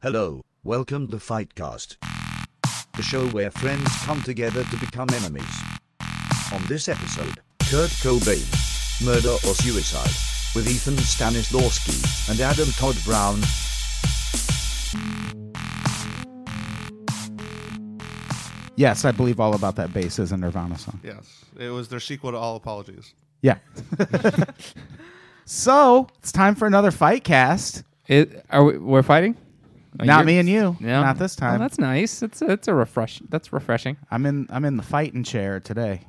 Hello, welcome to Fightcast, the show where friends come together to become enemies. On this episode, Kurt Cobain, Murder or Suicide, with Ethan Stanislawski and Adam Tod Brown. Yes, I believe all about that bass is a Nirvana song. Yes, it was their sequel to All Apologies. Yeah. so it's time for another fight cast. It, are we, we're fighting? Are Not you- me and you. Yeah. Not this Oh, time. that's nice. It's a, it's a refresh. That's refreshing. I'm in. I'm in the fighting chair today.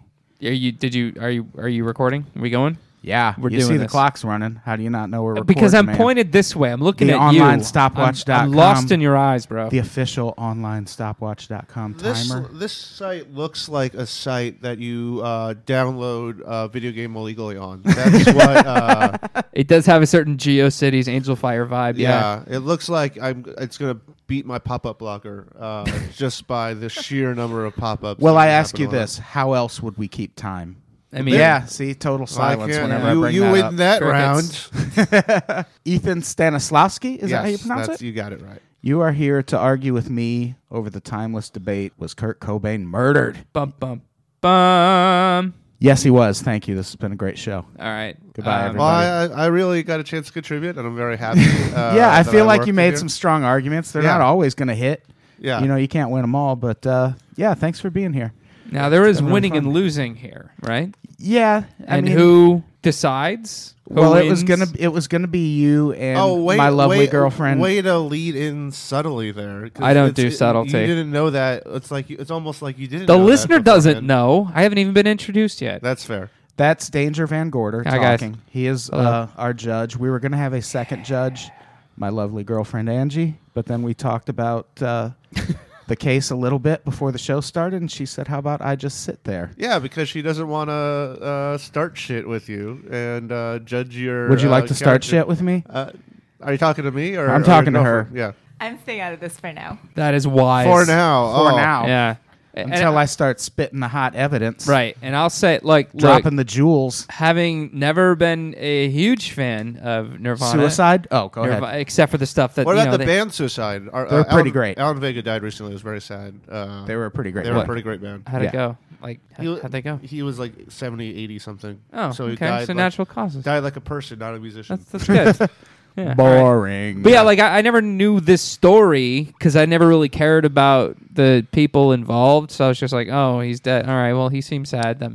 Are you? Did you? Are you? Are you recording? Are we going? Yeah, We're you doing see the this. clock's running. How do you not know we're recording? because I'm man? pointed this way. I'm looking The at you. online I'm- I'm, lost in your eyes, bro. The official online stopwatch.com This timer. this site looks like a site that you uh, download a video game illegally on. That's what. Uh, it does have a certain GeoCities Angelfire vibe. Yeah. yeah, it looks like I'm. It's gonna beat my pop-up blocker uh, just by the sheer number of pop-ups. well, I ask you this: How else would we keep time? I mean, yeah, see, total silence can't whenever you, I bring you that win up. that Crickets. round. Ethan Stanislawski, is that how you pronounce that's- it? You got it right. You are here to argue with me over the timeless debate: Was Kurt Cobain murdered? Bum bum bum. Yes, he was. Thank you. This has been a great show. All right. Goodbye, Um, Well. I, I really got a chance to contribute, and I'm very happy. Uh, yeah, I that feel like you with made some strong arguments. They're Yeah. not always going to hit. Yeah, You know, you can't win them all, but uh, yeah, thanks for being here. Now there is winning and losing here, right? Yeah, I and mean, who decides? Who Well, it was wins? gonna it was gonna be you and oh wait, my lovely wait, girlfriend. Way to lead in subtly there. 'cause I don't it's- do subtlety. You didn't know that. It's like you, it's almost like you didn't. The know that listener doesn't beforehand. know. I haven't even been introduced yet. That's fair. That's Danger Van Gorder Hi, guys. talking. He is uh, our judge. We were gonna have a second judge, my lovely girlfriend Angie, but then we talked about uh, the case a little bit before the show started, and she said, "How about I just sit there?" Yeah, because she doesn't want to uh, start shit with you and uh, judge your. Would you uh, like to start character. shit with me? Uh, are you talking to me or? I'm or talking to her. Yeah. I'm staying out of this for now. that is wise. For now. For oh. now, Yeah. And- until I start spitting the hot evidence, Right. And I'll say, like, look, dropping the jewels. having never been a huge fan of Nirvana. Suicide? Oh, go Nirva- ahead. Except for the stuff that What you about know, the they- band Suicide? Are, They're uh, pretty Alan, great. Alan Vega died recently. It was very sad. Uh, They were a pretty great. they were a band. pretty great band. How'd Yeah. it go? Like, how, He- how'd they go? He was like 70, 80 something. Oh, so he okay. died so like, natural causes. died like a person, not a musician. That's that's good. yeah. all right. Boring. But yeah, like I, I never knew this story because I never really cared about the people involved. So I was just like, oh, he's dead. All right, well, he seems sad. That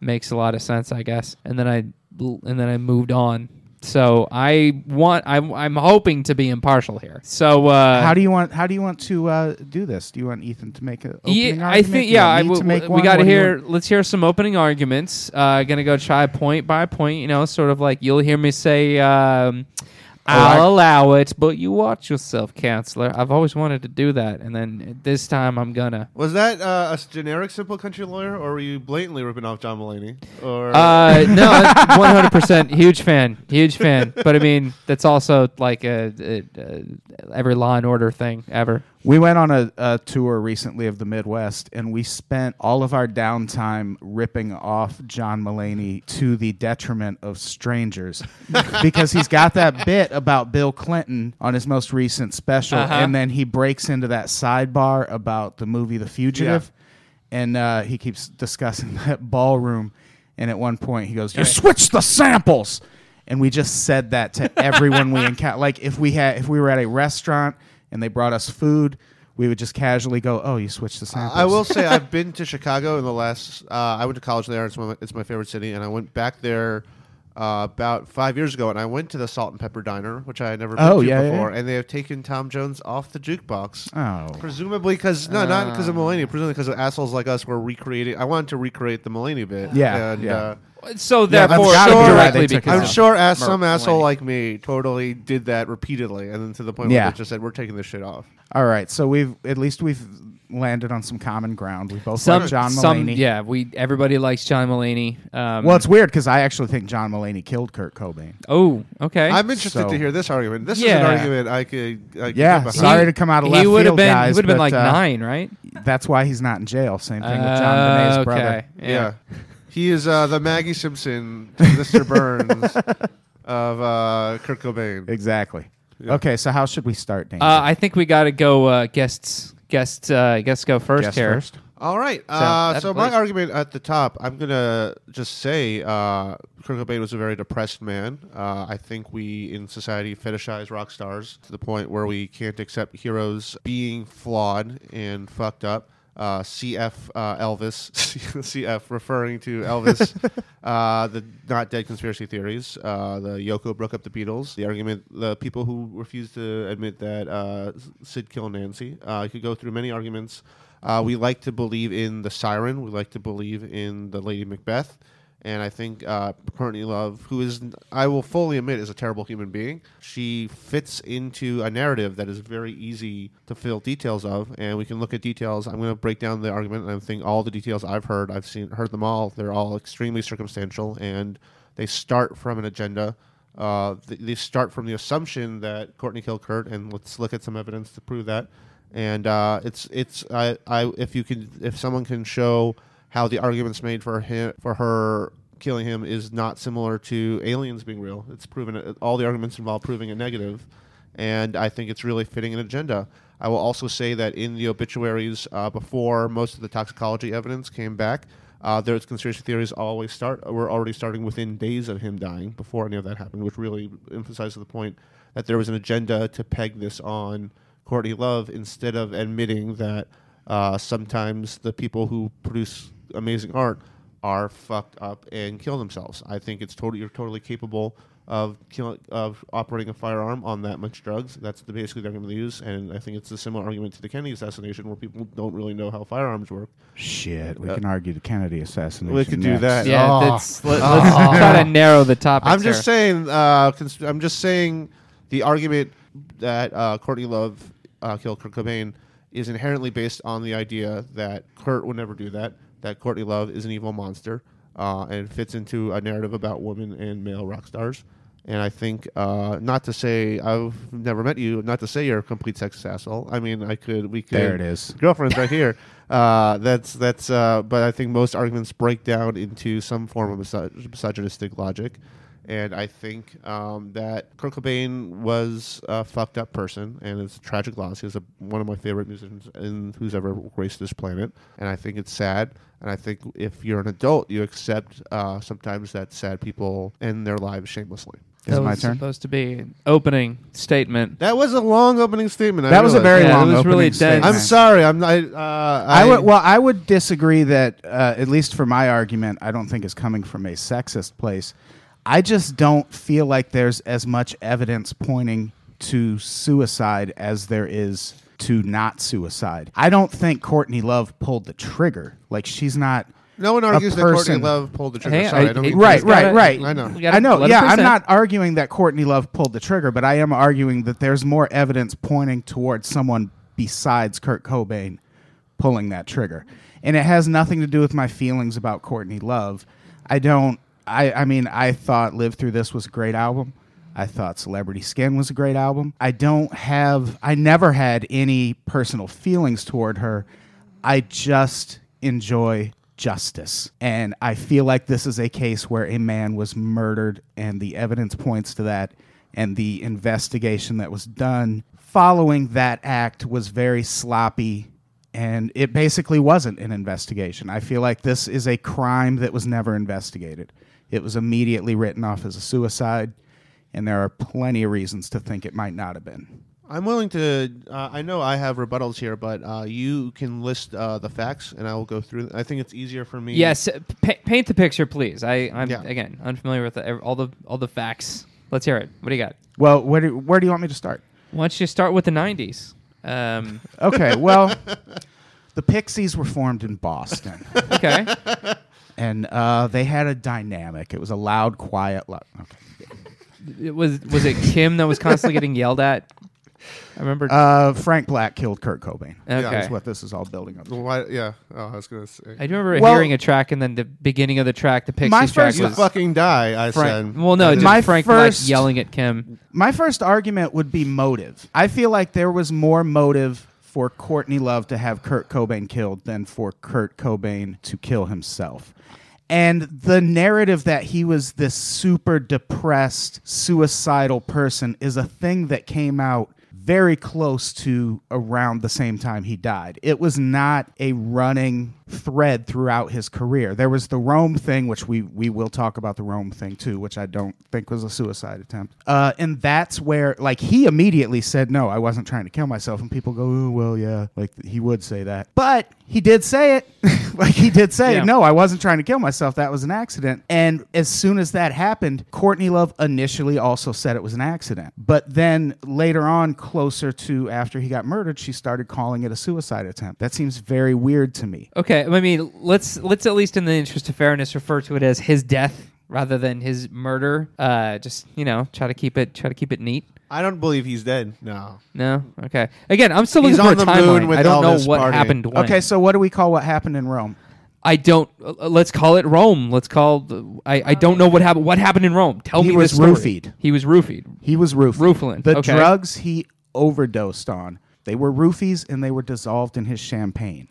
makes a lot of sense, I guess. And then I and then I moved on. So I want I'm I'm hoping to be impartial here. So uh, how do you want? How do you want to uh, do this? Do you want Ethan to make a? Opening yeah, I think yeah. I w- make we got to What do you hear. Let's hear some opening arguments. Uh, gonna go try point by point. You know, sort of like you'll hear me say. Um, I'll I- allow it, but you watch yourself, counselor. I've always wanted to do that, and then this time I'm gonna. Was that uh, a s- generic simple country lawyer, or were you blatantly ripping off John Mulaney? Or Uh, no, one hundred percent huge fan, huge fan. But I mean, that's also like a, a, a every Law and Order thing ever. We went on a, a tour recently of the Midwest, and we spent all of our downtime ripping off John Mulaney to the detriment of strangers, because he's got that bit about Bill Clinton on his most recent special, Uh-huh. and then he breaks into that sidebar about the movie The Fugitive, and uh, he keeps discussing that ballroom, and at one point he goes, "You switched the samples." and we just said that to everyone we encounter. Like if we had, if we were at a restaurant and they brought us food, we would just casually go, "Oh, you switched the samples." I will say I've been to Chicago in the last. Uh, I went to college there. It's my, it's my favorite city, and I went back there uh, about five years ago, and I went to the Salt and Pepper Diner, which I had never been Oh, to yeah, yeah, before, yeah. and they have taken Tom Jones off the jukebox. Oh, Presumably because no, not because of Mulaney. Presumably because of assholes like us were recreating. I wanted to recreate the Mulaney bit. Yeah, and, yeah. Uh, So Yeah, I'm therefore, sure directly they took it because I'm sure as Mer- some asshole Mulaney. like me totally did that repeatedly, and then to the point Yeah. where they just said we're taking this shit off. all right. So we've at least we've landed on some common ground. We both some like John some Mulaney. yeah. We everybody likes John Mulaney. Um, Well, it's weird because I actually think John Mulaney killed Kurt Cobain. oh okay. I'm interested So- to hear this argument. This is an argument I could. I could Yeah, get sorry to come out of he left would have field, been. guys, he would have been like uh, nine, right? That's why he's not in jail. Same thing with John Uh, Benet's okay. brother. Yeah. He is uh, the Maggie Simpson to Mr. Burns of uh, Kurt Cobain. Exactly. Okay, so how should we start, Dan? Uh, I think we got to go uh, guests. Guests. Uh, guests go first Guess here. first. All right. Uh, that's so my please. argument at the top, I'm gonna just say uh, Kurt Cobain was a very depressed man. Uh, I think we in society fetishize rock stars to the point where we can't accept heroes being flawed and fucked up. Uh, CF uh, Elvis, CF referring to Elvis, uh, the not dead conspiracy theories, uh, the Yoko broke up the Beatles, the argument, the people who refuse to admit that uh, Sid killed Nancy. Uh, you could go through many arguments. Uh, we like to believe in the siren. We like to believe in the Lady Macbeth. And I think uh, Courtney Love, who is, I will fully admit, is a terrible human being, she fits into a narrative that is very easy to fill details of. And we can look at details. I'm going to break down the argument, I think all the details I've heard, I've seen, heard them all. They're all extremely circumstantial, and they start from an agenda. Uh, they start from the assumption that Courtney killed Kurt, and let's look at some evidence to prove that and uh, it's it's I, I if you can if someone can show how the arguments made for him for her killing him is not similar to aliens being real. It's proven it, all the arguments involve proving a negative, and I think it's really fitting an agenda. I will also say that in the obituaries uh, before most of the toxicology evidence came back. Uh, there's conspiracy theories always start. Were already starting within days of him dying before any of that happened, which really emphasizes the point that there was an agenda to peg this on Courtney Love instead of admitting that uh, sometimes the people who produce amazing art are fucked up and kill themselves. I think it's totally you're totally capable of kill, of operating a firearm on that much drugs. That's the basically the argument they use, and I think it's a similar argument to the Kennedy assassination, where people don't really know how firearms work. Shit, we Uh, can argue the Kennedy assassination. We could do that. Yeah, Oh. that's, let, us try to narrow the topic. I'm just saying. Uh, cons- I'm just saying the argument that uh, Courtney Love uh, killed Kurt Cobain is inherently based on the idea that Kurt would never do that. That Courtney Love is an evil monster, uh, and fits into a narrative about women and male rock stars. And I think, uh, not to say I've never met you, not to say you're a complete sex asshole. I mean, I could, we could. There it is. Girlfriend's right here. Uh, that's that's. Uh, but I think most arguments break down into some form of misog- misogynistic logic, and I think um, that Kurt Cobain was a fucked up person, and it's a tragic loss. He was a, one of my favorite musicians in, who's ever graced this planet, and I think it's sad. And I think if you're an adult, you accept uh, sometimes that sad people end their lives shamelessly. Is that it my was turn? supposed to be an opening statement. That was a long opening statement. I That was a realize. very Yeah, it long was opening really statement. I'm sorry. I'm not. Uh, I would well, I would disagree that uh, at least for my argument, I don't think is coming from a sexist place. I just don't feel like there's as much evidence pointing to suicide as there is to not suicide. I don't think Courtney Love pulled the trigger. Like she's not. No one argues that Courtney person- Love pulled the trigger. Hey, Sorry, I- I don't hey, mean- Right, Just gotta- right, right. I know. We gotta I know. let it Yeah, I'm present. not arguing that Courtney Love pulled the trigger, but I am arguing that there's more evidence pointing towards someone besides Kurt Cobain pulling that trigger. And it has nothing to do with my feelings about Courtney Love. I don't I I mean, I thought Live Through This was a great album. I thought Celebrity Skin was a great album. I don't have I never had any personal feelings toward her. I just enjoy justice. And I feel like this is a case where a man was murdered, and the evidence points to that. And the investigation that was done following that act was very sloppy. And it basically wasn't an investigation. I feel like this is a crime that was never investigated. It was immediately written off as a suicide, and there are plenty of reasons to think it might not have been. I'm willing to. Uh, I know I have rebuttals here, but uh, you can list uh, the facts, and I will go through. I think it's easier for me. Yes, uh, pa- paint the picture, please. I, I'm Yeah. again unfamiliar with the, all the all the facts. Let's hear it. What do you got? Well, where do, where do you want me to start? Why don't you start with the '90s? Um, Okay, well, the Pixies were formed in Boston, okay, and uh, they had a dynamic. It was a loud, quiet. Lo- okay. it was was it Kim that was constantly getting yelled at? I remember. Uh, Frank Black killed Kurt Cobain. okay, That's what this is all building up. to. Why, yeah. Oh, I was gonna say. I do remember Well- hearing a track and then the beginning of the track, the Pixies My track first- you was fucking die. I Frank. said. Well, no, just My Frank first- Black yelling at Kim. My first argument would be motive. I feel like there was more motive for Courtney Love to have Kurt Cobain killed than for Kurt Cobain to kill himself. And the narrative that he was this super depressed, suicidal person is a thing that came out very close to around the same time he died. It was not a running thread throughout his career. There was the Rome thing, which we we will talk about the Rome thing too, which I don't think was a suicide attempt. Uh, and that's where like he immediately said no, I wasn't trying to kill myself, and people go, oh well, yeah, like he would say that, but he did say it. like he did say, Yeah. no, I wasn't trying to kill myself. That was an accident. And as soon as that happened, Courtney Love initially also said it was an accident. But then later on, closer to after he got murdered, she started calling it a suicide attempt. That seems very weird to me. Okay, I mean, let's let's at least in the interest of fairness refer to it as his death rather than his murder. Uh, just you know, try to keep it try to keep it neat. I don't believe he's dead. No. No, okay. Again, I'm still He's looking for on a the moon timeline. with I don't know what partying. happened. When. Okay, so what do we call what happened in Rome? I don't. Uh, let's call it Rome. Let's call. The, I I don't know what happened. What happened in Rome? Tell He me. was the story. roofied. He was roofied. He was roofied. Rooflin, The okay. drugs he overdosed on, they were roofies and they were dissolved in his champagne.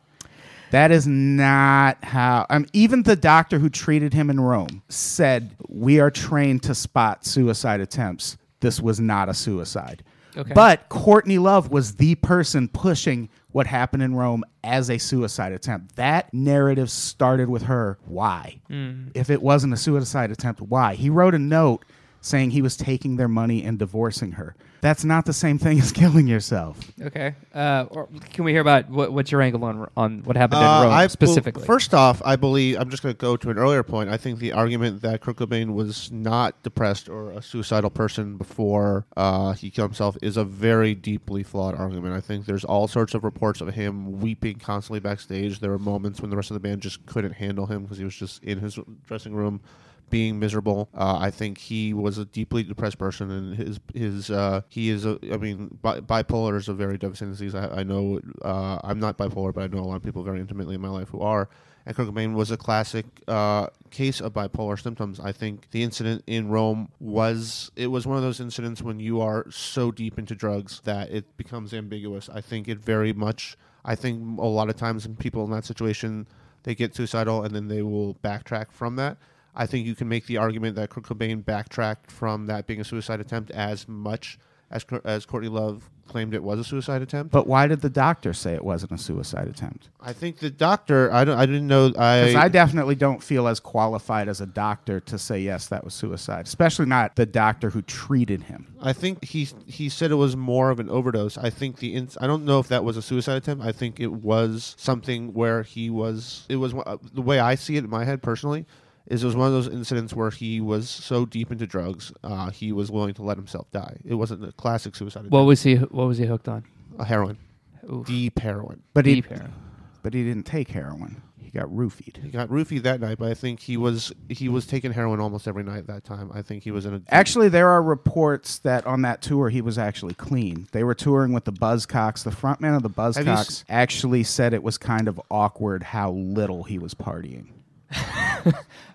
That is not how. Um, even the doctor who treated him in Rome said, "We are trained to spot suicide attempts. This was not a suicide." Okay. But Courtney Love was the person pushing what happened in Rome as a suicide attempt. That narrative started with her. Why? Hmm. If it wasn't a suicide attempt, why? He wrote a note saying he was taking their money and divorcing her. That's not the same thing as killing yourself. Okay. Uh, or can we hear about what, what's your angle on on what happened Uh, in Rome I bel- specifically? first off, I believe I'm just going to go to an earlier point. I think the argument that Kurt Cobain was not depressed or a suicidal person before uh, he killed himself is a very deeply flawed argument. I think there's all sorts of reports of him weeping constantly backstage. There were moments when the rest of the band just couldn't handle him because he was just in his dressing room being miserable. Uh, I think he was a deeply depressed person, and his his uh, he is a. I mean, bi- bipolar is a very devastating disease. I, I know. Uh, I'm not bipolar, but I know a lot of people very intimately in my life who are. And Cobain was a classic uh, case of bipolar symptoms. I think the incident in Rome was it was one of those incidents when you are so deep into drugs that it becomes ambiguous. I think it very much. I think a lot of times people in that situation, they get suicidal and then they will backtrack from that. I think you can make the argument that Kurt Cobain backtracked from that being a suicide attempt as much as as Courtney Love claimed it was a suicide attempt. But why did the doctor say it wasn't a suicide attempt? I think the doctor. I don't. I didn't know. I. I definitely don't feel as qualified as a doctor to say yes, that was suicide. Especially not the doctor who treated him. I think he he said it was more of an overdose. I think the ins- I don't know if that was a suicide attempt. I think it was something where he was. It was uh, the way I see it in my head personally. Is it was one of those incidents where he was so deep into drugs, uh, he was willing to let himself die. It wasn't a classic suicide attempt. what was he? What was he hooked on? a heroin, Oof. deep heroin. But he, Deep heroin. but he didn't take heroin. He got roofied. He got roofied that night, but I think he was he was taking heroin almost every night at that time. I think he was in a Actually, there are reports that on that tour he was actually clean. They were touring with the Buzzcocks. The frontman of the Buzzcocks s- actually said it was kind of awkward how little he was partying.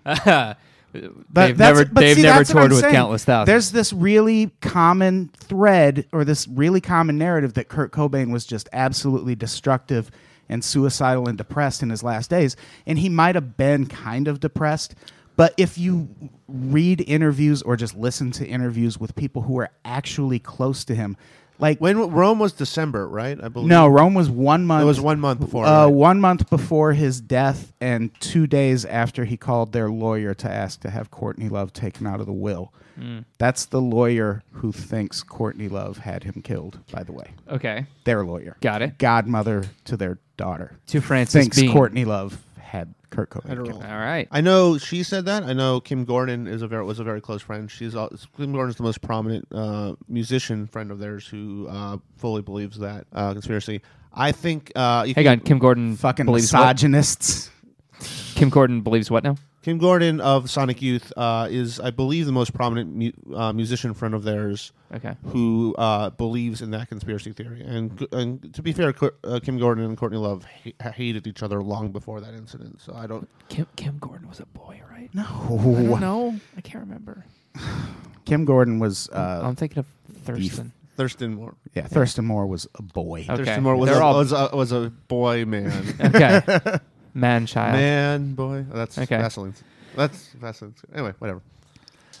But they've never they've see, never toured with saying. countless thousands. There's this really common thread or this really common narrative that Kurt Cobain was just absolutely destructive and suicidal and depressed in his last days. And he might have been kind of depressed. But if you read interviews or just listen to interviews with people who are actually close to him, like when Rome was December, right? I believe. no, Rome was one month. it was one month before. Uh, right? One month before his death, and two days after he called their lawyer to ask to have Courtney Love taken out of the will. Mm. That's the lawyer who thinks Courtney Love had him killed. By the way, okay, their lawyer, got it. godmother to their daughter, To Frances thinks Bean. Courtney Love had Kurt Cobain. I don't All right. I know she said that. I know Kim Gordon is a very was a very close friend. She's al- Kim Gordon is the most prominent uh, musician friend of theirs who uh, fully believes that uh, conspiracy. I think. Uh, you Hang can- on, Kim Gordon Fucking believes what? misogynists. Kim Gordon believes what now? Kim Gordon of Sonic Youth uh, is, I believe, the most prominent mu- uh, musician friend of theirs Okay. who uh, believes in that conspiracy theory. And, and to be fair, Co- uh, Kim Gordon and Courtney Love ha- hated each other long before that incident. So I don't. Kim Kim Gordon was a boy, right? No, know. I can't remember. Kim Gordon was. Uh, I'm thinking of Thurston. Thurston Moore. yeah, Thurston Moore was a boy. Okay. Thurston Moore was They're a, all- was, a, was a boy man. Okay. Man child. man, boy. Oh, that's Okay. Vaseline. That's that's anyway. Whatever.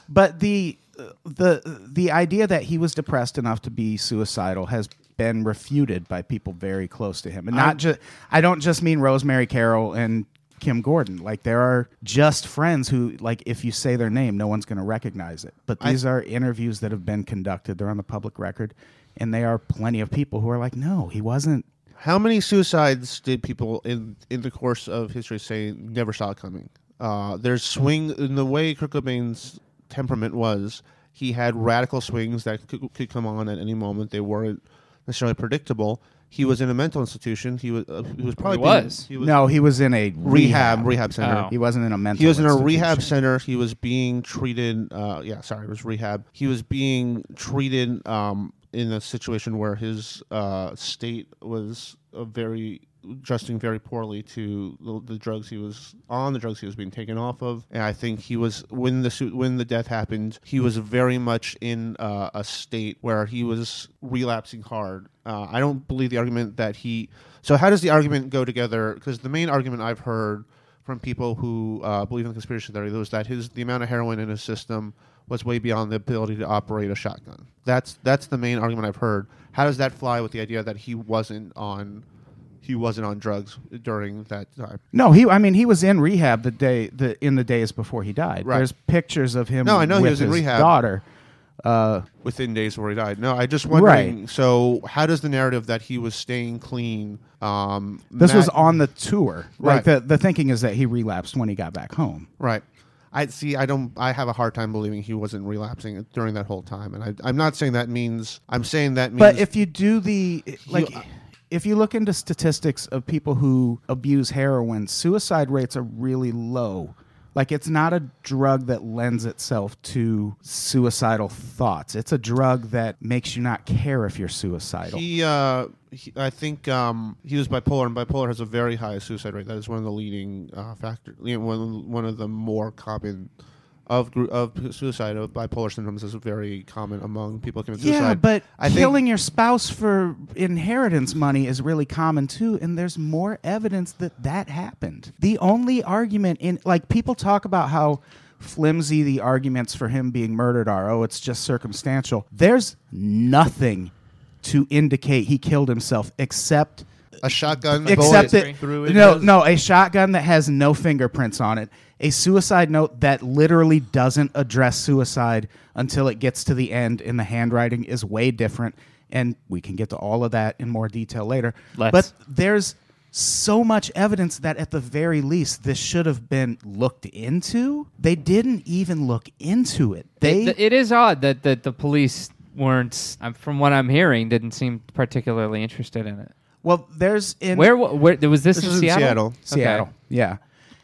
But the the the idea that he was depressed enough to be suicidal has been refuted by people very close to him, and not just. I don't just mean Rosemary Carroll and Kim Gordon. Like there are just friends who, like, if you say their name, no one's going to recognize it. But I- these are interviews that have been conducted. They're on the public record, and they are plenty of people who are like, no, he wasn't. How many suicides did people in in the course of history say never saw it coming? Uh, there's swing in the way Kurt Cobain's temperament was. He had radical swings that could, could come on at any moment. They weren't necessarily predictable. He was in a mental institution. He was. Uh, he was probably being- was. He was No, he was in a rehab rehab center. Oh. He wasn't in a mental. He was in a rehab center. He was being treated. Uh, yeah, sorry, it was rehab. He was being treated um, in a situation where his uh, state was very adjusting very poorly to the, the drugs he was on, the drugs he was being taken off of. And I think he was when the su- when the death happened, he was very much in uh, a state where he was relapsing hard. Uh, I don't believe the argument that he. So how does the argument go together? Because the main argument I've heard from people who uh, believe in the conspiracy theory was that his the amount of heroin in his system was way beyond the ability to operate a shotgun. That's that's the main argument I've heard. How does that fly with the idea that he wasn't on he wasn't on drugs during that time? No, he. I mean, he was in rehab the day the in the days before he died. Right. There's pictures of him. No, I know he was in rehab. Daughter. Uh, Within days before he died. No, I just wondering. Right. So how does the narrative that he was staying clean? Um, this was on the tour. Right. Like the the thinking is that he relapsed when he got back home. Right. I see. I don't. I have a hard time believing he wasn't relapsing during that whole time, and I, I'm not saying that means. I'm saying that means. But if you do the like. if you look into statistics of people who abuse heroin, suicide rates are really low. Like it's not a drug that lends itself to suicidal thoughts. It's a drug that makes you not care if you're suicidal. He, uh, he, I think um, he was bipolar, and bipolar has a very high suicide rate. That is one of the leading uh, factors. You know, one, one of the more common of gr- of suicide of bipolar symptoms is very common among people who commit suicide. Yeah, but I killing your spouse for inheritance money is really common too, and there's more evidence that that happened. The only argument in like people talk about how flimsy the arguments for him being murdered are. Oh, it's just circumstantial. There's nothing to indicate he killed himself except a shotgun except bullet that through no no a shotgun that has no fingerprints on it a suicide note that literally doesn't address suicide until it gets to the end and the handwriting is way different and we can get to all of that in more detail later Let's. but there's so much evidence that at the very least this should have been looked into they didn't even look into it they It, it is odd that, that the police weren't, um, from what I'm hearing, didn't seem particularly interested in it. well there's in Where, where was this, This in is in Seattle? Seattle. Okay. seattle yeah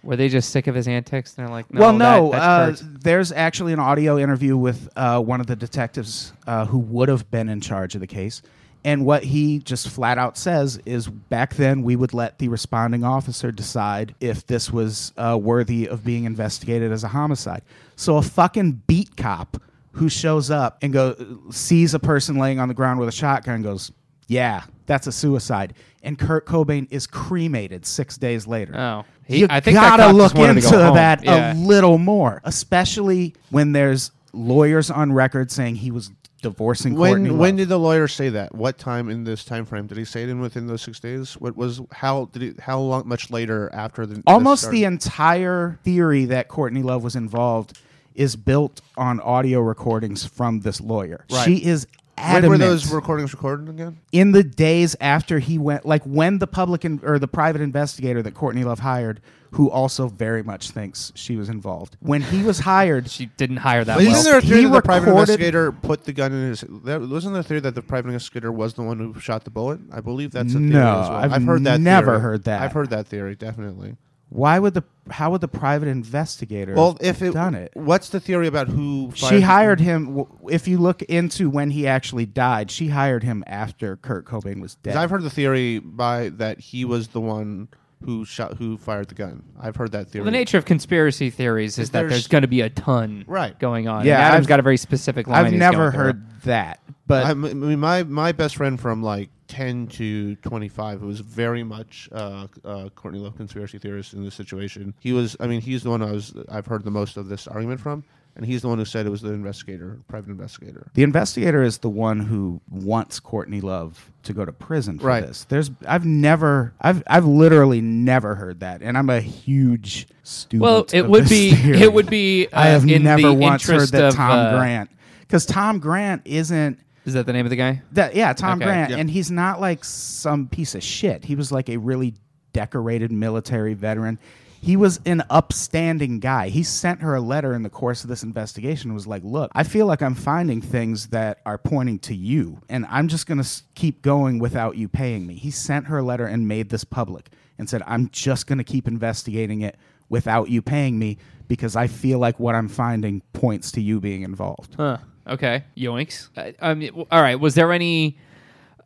Were they just sick of his antics? And they're like, no, well, no. that- uh, there's actually an audio interview with uh, one of the detectives uh, who would have been in charge of the case. And what he just flat out says is back then we would let the responding officer decide if this was uh, worthy of being investigated as a homicide. So a fucking beat cop who shows up and go sees a person laying on the ground with a shotgun goes, "Yeah, that's a suicide." And Kurt Cobain is cremated six days later Oh. He- you I think gotta cop look just to into go that Yeah. a little more, especially when there's lawyers on record saying he was divorcing Courtney When when Love. did the lawyer say that? What time in this time frame did he say it in within those six days? What was how did he how long much later after the almost the entire theory that Courtney Love was involved is built on audio recordings from this lawyer. Right. She is when were those recordings recorded again? in the days after he went, like when the public in, or the private investigator that Courtney Love hired, who also very much thinks she was involved, when he was hired, She didn't hire that But well. isn't there a He theory that the private recorded- investigator put the gun in his? There, wasn't there a theory that the private investigator was the one who shot the bullet? I believe that's a theory No, as well. I've heard that. never theory. heard that. I've heard that theory definitely. Why would the how would the private investigator Well, have if it done it? what's the theory about who? She hired him. w- If you look into when he actually died, she hired him after Kurt Cobain was dead. 'Cause I've heard the theory by that he was the one who shot who fired the gun. I've heard that theory. Well, the nature of conspiracy theories is If that there's- there's going to be a ton Right. going on. Yeah, and Adam's I've- got a very specific line. I've he's never going through. heard that, but I mean, my my best friend from like ten to twenty five was very much uh, uh, Courtney Love conspiracy theorist in this situation. He was, I mean, he's the one I was I've heard the most of this argument from, and he's the one who said it was the investigator, private investigator. the investigator is the one who wants Courtney Love to go to prison for Right. this. There's I've never I've I've literally never heard that, and I'm a huge student. Well, it of would this be theory. it would be. Uh, I have in never the once heard interest that of, Tom uh, Grant because Tom Grant isn't Is that the name of the guy? that yeah Tom Okay. Grant, and he's not like some piece of shit. He was like a really decorated military veteran. He was an upstanding guy. He sent her a letter in the course of this investigation. and Was like, look, I feel like I'm finding things that are pointing to you, and I'm just gonna keep going without you paying me. He sent her a letter and made this public and said, I'm just gonna keep investigating it without you paying me because I feel like what I'm finding points to you being involved. Huh. Okay. Yoinks. Uh, I mean, all right. Was there any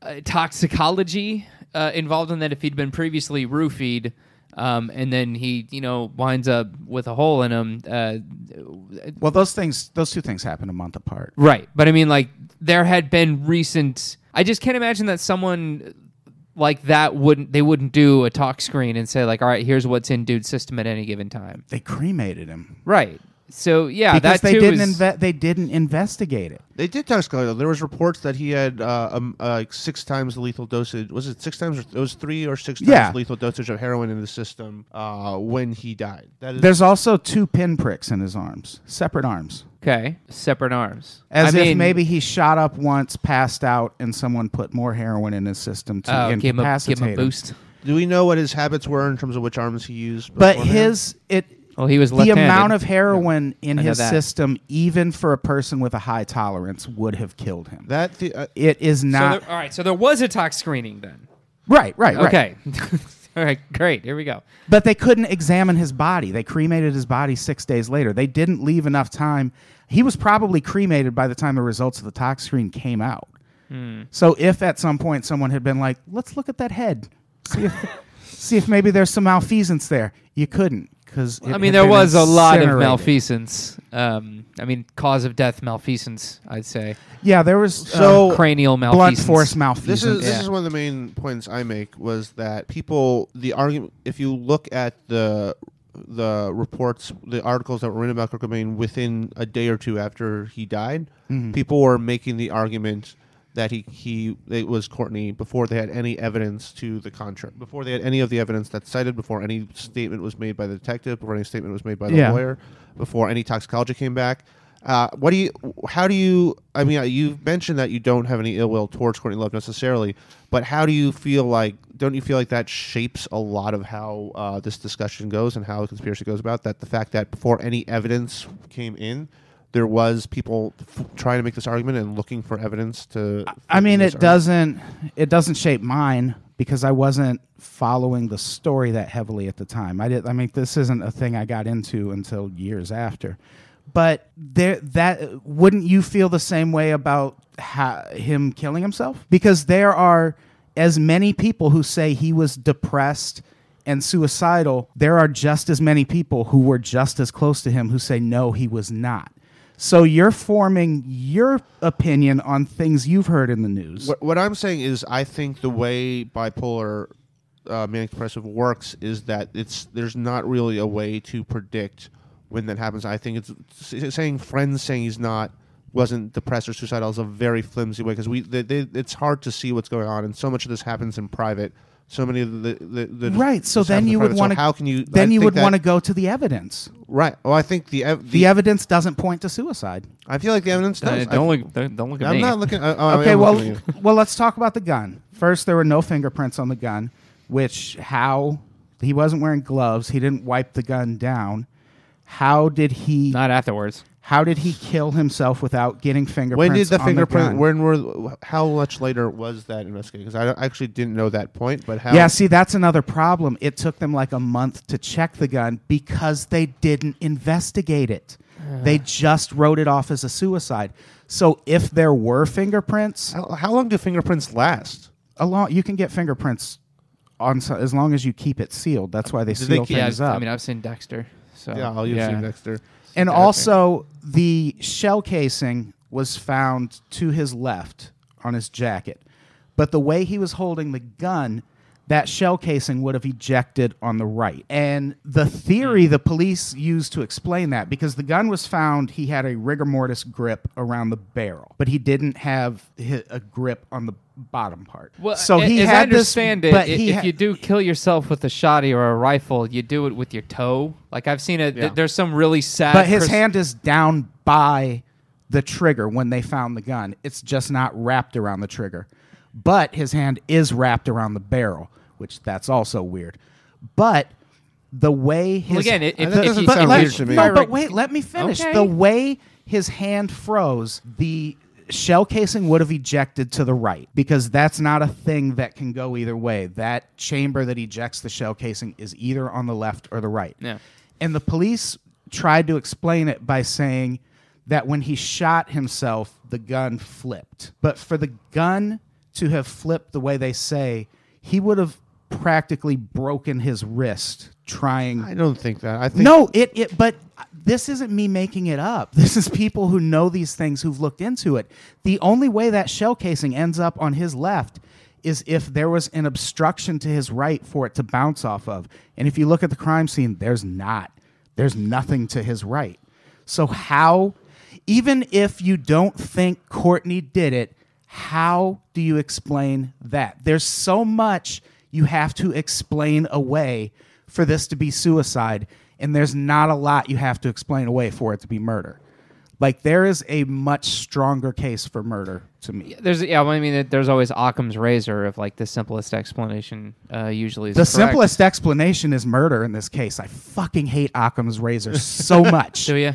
uh, toxicology uh, involved in that? If he'd been previously roofied, um, and then he, you know, winds up with a hole in him. Uh, Well, those things, those two things happen a month apart. right. But I mean, like, there had been recent. I just can't imagine that someone like that wouldn't they wouldn't do a talk screen and say like, all right, here's what's in dude's system at any given time. They cremated him. Right. So yeah, because that they too didn't is- inve- they didn't investigate it. They did toxicology. There was reports that he had uh, um, uh, like six times the lethal dosage. Was it six times? Or it was three or six times Yeah. the lethal dosage of heroin in the system uh, when he died. That is There's also two pinpricks in his arms, separate arms, okay, separate arms. as I if mean, maybe he shot up once, passed out, and someone put more heroin in his system to oh, give him a, give him a him. boost. Do we know what his habits were in terms of which arms he used? But beforehand? his it. Well, he was the left-handed. amount of heroin in his that. system, even for a person with a high tolerance, would have killed him. that the, uh, It is So not there, all right, so there was a tox screening then. right, right, right. Okay. all right, great. Here we go. But they couldn't examine his body. They cremated his body six days later. They didn't leave enough time. He was probably cremated by the time the results of the tox screen came out. Hmm. So if at some point someone had been like, "Let's look at that head, see if see if maybe there's some malfeasance there," you couldn't because I mean, there was a lot of malfeasance. Um, I mean, cause of death malfeasance, I'd say. Yeah, there was So- uh, Cranial blunt malfeasance. force malfeasance. This is this Yeah. is one of the main points I make was that people the argument if you look at the the reports the articles that were written about Kurt Cobain within a day or two after he died, people were making the argument that he he it was Courtney before they had any evidence to the contrary before they had any of the evidence that's cited before any statement was made by the detective before any statement was made by the Yeah. lawyer before any toxicology came back. Uh, what do you? How do you? I mean, uh, you've mentioned that you don't have any ill will towards Courtney Love necessarily, but how do you feel like? Don't you feel like that shapes a lot of how uh, this discussion goes and how the conspiracy goes about? That the fact that before any evidence came in, there was people f- trying to make this argument and looking for evidence to. I mean, it argument. doesn't it doesn't shape mine because I wasn't following the story that heavily at the time. I did. I mean, this isn't a thing I got into until years after. But there, that wouldn't you feel the same way about ha- him killing himself? Because there are as many people who say he was depressed and suicidal. There are just as many people who were just as close to him who say no, he was not. So you're forming your opinion on things you've heard in the news. What, what I'm saying is, I think the way bipolar uh, manic depressive works is that it's there's not really a way to predict when that happens. I think it's s- saying friends saying he's not wasn't depressed or suicidal is a very flimsy way because we they, they, it's hard to see what's going on, and so much of this happens in private. So many of the, the, the right. So then you would want to. how can you Then I you would want to go to the evidence. right. Well, I think the ev- The evidence doesn't point to suicide. I feel like the evidence Uh, does. I- don't look. Don't, don't look at I'm me. not looking. Uh, oh, I okay. Well, looking at you. well, let's talk about the gun. First, there were no fingerprints on the gun, which how he wasn't wearing gloves. He didn't wipe the gun down. How did he? Not afterwards. How did he kill himself without getting fingerprints? When did the on fingerprint? gun? when were? How much later was that investigation? Because I actually didn't know that point. But how? Yeah, see, that's another problem. It took them like a month to check the gun because they didn't investigate it. Uh. They just wrote it off as a suicide. So if there were fingerprints, How, how long do fingerprints last? along you can get fingerprints on so, as long as you keep it sealed. That's why they Did they seal keep- yeah, things I mean, I've seen Dexter. So Yeah, I'll use yeah. Dexter. and Yeah, also, the shell casing was found to his left on his jacket, but the way he was holding the gun. That shell casing would have ejected on the right. And the theory hmm. the police used to explain that, because the gun was found, he had a rigor mortis grip around the barrel, but he didn't have a grip on the bottom part. Well, so a- he as had I understand this, it, but i- he if ha- you do kill yourself with a shotty or a rifle, you do it with your toe. Like I've seen it. Yeah. There's some really sad. But his pers- hand is down by the trigger when they found the gun. It's just not wrapped around the trigger. But his hand is wrapped around the barrel, which that's also weird. But the way his Well, again, it- if- That if doesn't you- but sound let- weird to me. No, but wait, let me finish. Okay. The way his hand froze, the shell casing would have ejected to the right because that's not a thing that can go either way. That chamber that ejects the shell casing is either on the left or the right. Yeah. And the police tried to explain it by saying that when he shot himself, the gun flipped. But for the gun to have flipped the way they say, he would have practically broken his wrist trying I don't think that. I think no, it it but this isn't me making it up. This is people who know these things who've looked into it. The only way that shell casing ends up on his left is if there was an obstruction to his right for it to bounce off of. And if you look at the crime scene, there's not. There's nothing to his right. So how even if you don't think Courtney did it, how do you explain that? There's so much you have to explain away for this to be suicide, and there's not a lot you have to explain away for it to be murder. Like there is a much stronger case for murder to me. There's yeah. Well, I mean, there's always Occam's razor of like the simplest explanation. Uh, usually, is The correct. simplest explanation is murder in this case. I fucking hate Occam's razor so much Do you?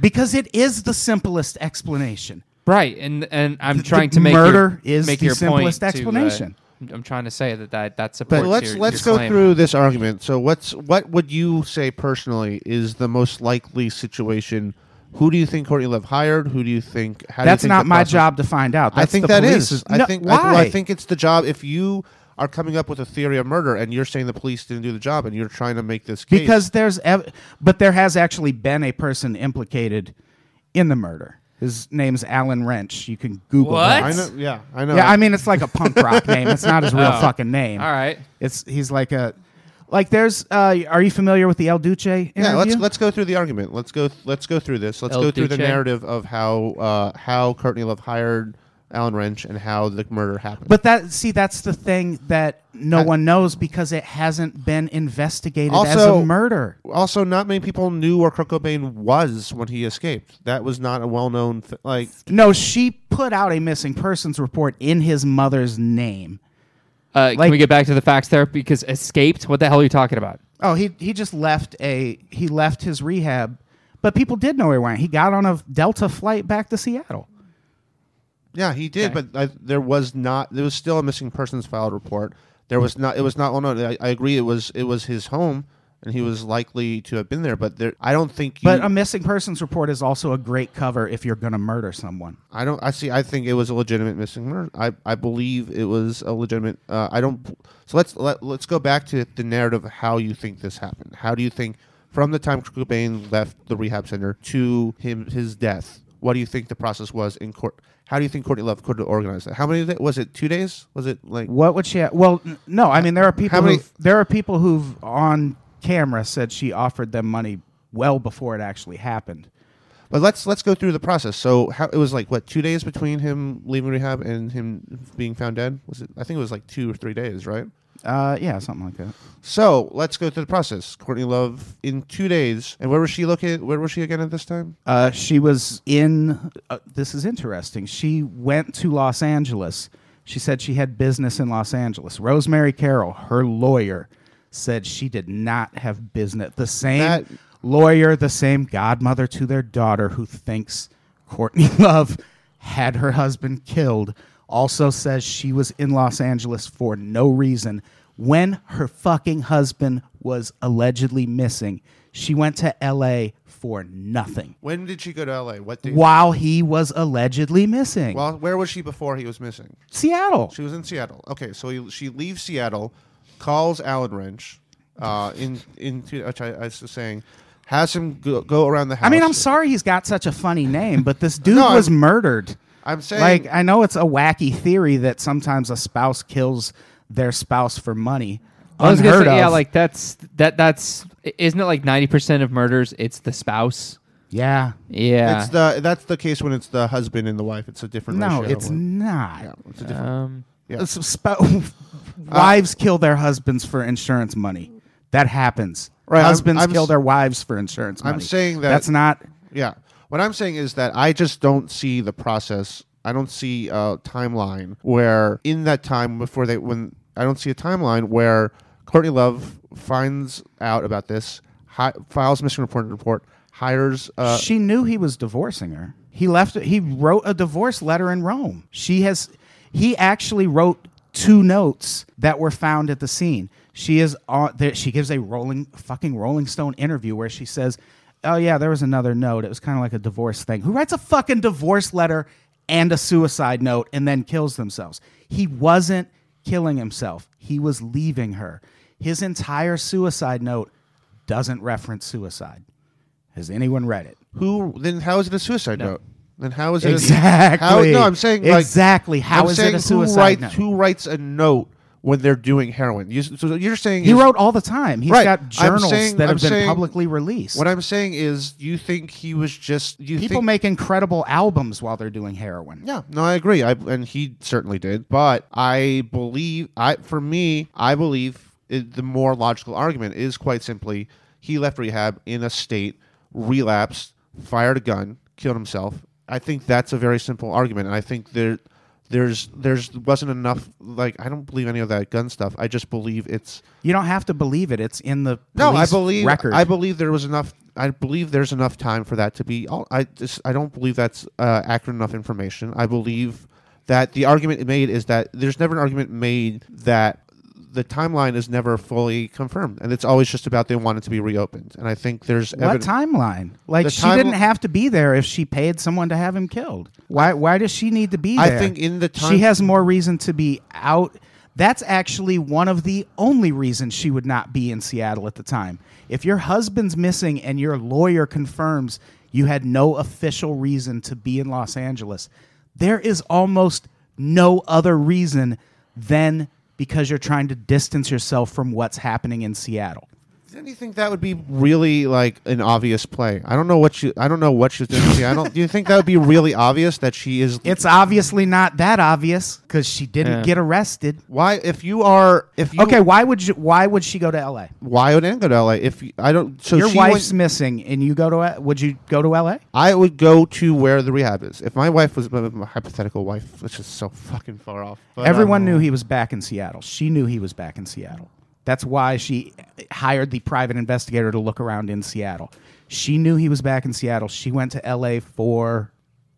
because it is the simplest explanation. Right, and and I'm The- trying to make murder your, is make the your simplest point to, uh, explanation. I'm trying to say that that that supports But let's your, let's your go claim. through this argument. So what's what would you say personally is the most likely situation? Who do you think Courtney Love hired? Who do you think? How do you That's think not my process- job to find out. I think the that police's- is. I No, think. why? I, well, I think it's the job. If you are coming up with a theory of murder and you're saying the police didn't do the job and you're trying to make this case because there's ev- but there has actually been a person implicated in the murder. His name's Alan Wrench. You can Google What? that. I know. Yeah, I know. Yeah, I mean it's like a punk rock name. It's not his real Oh. fucking name. All right. It's he's like a like there's uh are you familiar with the El Duce interview? Yeah, let's let's go through the argument. Let's go let's go through this. Let's El go through the Duce. narrative of how uh, how Courtney Love hired Alan Wrench and how the murder happened. But that see that's the thing that no I- one knows because it hasn't been investigated as a murder. also, not many people knew where Kurt Cobain was when he escaped. That was not a well known th- like. No, she put out a missing persons report in his mother's name. Uh, can we get back to the facts there? Because escaped. What the hell are you talking about? Oh, he he just left a he left his rehab, but people did know where he went. He got on a Delta flight back to Seattle. Yeah, he did, Okay. but I, there was not. There was still a missing persons filed report. There was not. It was not well known. I, I agree. It was. It was his home, and he was likely to have been there. But there, I don't think. You, But a missing persons report is also a great cover if you're going to murder someone. I don't. I see. I think it was a legitimate missing murder. I, I believe it was a legitimate. Uh, I don't. So let's let, let's go back to the narrative of how you think this happened. How do you think from the time Cobain left the rehab center to him his death? What do you think the process was in court? How do you think Courtney Love could have organized that? How many days? Was it two days? Was it like? What would she? Ha- well, n- no. I mean, there are people. many- who there are people who've on camera said she offered them money well before it actually happened. But let's let's go through the process. So how it was like what two days between him leaving rehab and him being found dead? Was it? I think it was like two or three days, right? Uh, yeah, something like that. So let's go through the process. Courtney Love in two days, and where was she located? Where was she again at this time? Uh, she was in. Uh, this is interesting. She went to Los Angeles. She said she had business in Los Angeles. Rosemary Carroll, her lawyer, said she did not have business. The same That- lawyer, the same godmother to their daughter, who thinks Courtney Love had her husband killed, also says she was in Los Angeles for no reason when her fucking husband was allegedly missing. She went to L.A. for nothing When did she go to L.A.? What did? while he was allegedly missing. Well, where was she before he was missing? Seattle. She was in Seattle. Okay, so he, she leaves Seattle, calls Alan Wrench, uh, in into which I, I was saying, has him go, go around the house. I mean, I'm sorry he's got such a funny name, but this dude No, was I'm- murdered. I'm saying Like, I know it's a wacky theory that sometimes a spouse kills their spouse for money. I was gonna Unheard say, yeah, like that's that that's isn't it like ninety percent of murders? It's the spouse. yeah. Yeah. it's the that's the case when it's the husband and the wife. It's a different. No, ratio. it's not. Yeah, it's a different. um, Yeah. It's sp- wives kill their husbands for insurance money. That happens. Right, I'm- Husbands I'm kill s- their wives for insurance money. I'm saying that- that's not. Yeah. What I'm saying is that I just don't see the process. I don't see a timeline where in that time before they when I don't see a timeline where Courtney Love finds out about this, hi, files missing report report, hires uh, she knew he was divorcing her. He left. He wrote a divorce letter in Rome. She has. He actually wrote two notes that were found at the scene. She is on. There, she gives a rolling fucking Rolling Stone interview where she says, "Oh yeah, there was another note. It was kind of like a divorce thing. Who writes a fucking divorce letter and a suicide note and then kills themselves? He wasn't killing himself. He was leaving her. His entire suicide note doesn't reference suicide. Has anyone read it? who then how is it a suicide note? Then how is it Exactly. A, how, no, I'm saying like, exactly. How I'm is it a suicide who writes, note? Who writes a note when they're doing heroin? You, so you're saying he wrote all the time. He's Right. got journals saying- that have I'm been saying- publicly released. What I'm saying is, you think he was just you People think, make incredible albums while they're doing heroin. Yeah, no, I agree. I and he certainly did. But I believe, I for me, I believe it, the more logical argument is quite simply he left rehab in a state, relapsed, fired a gun, killed himself. I think that's a very simple argument, and I think there. There's there's wasn't enough like I don't believe any of that gun stuff. I just believe it's You don't have to believe it. It's in the no. I police believe record. I believe there was enough. I believe there's enough time for that to be. all I just I don't believe that's uh, accurate enough information. I believe that the argument made is that there's never an argument made that the timeline is never fully confirmed, and it's always just about they want it to be reopened. And I think there's what timeline? Like The she time- didn't have to be there if she paid someone to have him killed. Why? Why does she need to be there? I there? think in the time- she has more reason to be out. That's actually one of the only reasons she would not be in Seattle at the time. If your husband's missing and your lawyer confirms you had no official reason to be in Los Angeles, there is almost no other reason than because you're trying to distance yourself from what's happening in Seattle. Then you think that would be really like an obvious play? I don't know what you. I don't know what she's doing. in Seattle. Do you think that would be really obvious that she is? It's obviously not that obvious because she didn't Yeah. get arrested. why if you are if you Okay, why would you? Why would she go to L.A.? why would Ann go to LA? If you- I don't, so Your she wife's went- missing, and you go to. Would you go to L.A.? I would go to where the rehab is. If my wife was my my hypothetical wife, which is so fucking far off. But, Everyone um, knew he was back in Seattle. She knew he was back in Seattle. That's why she hired the private investigator to look around in Seattle. She knew he was back in Seattle. She went to L.A. for.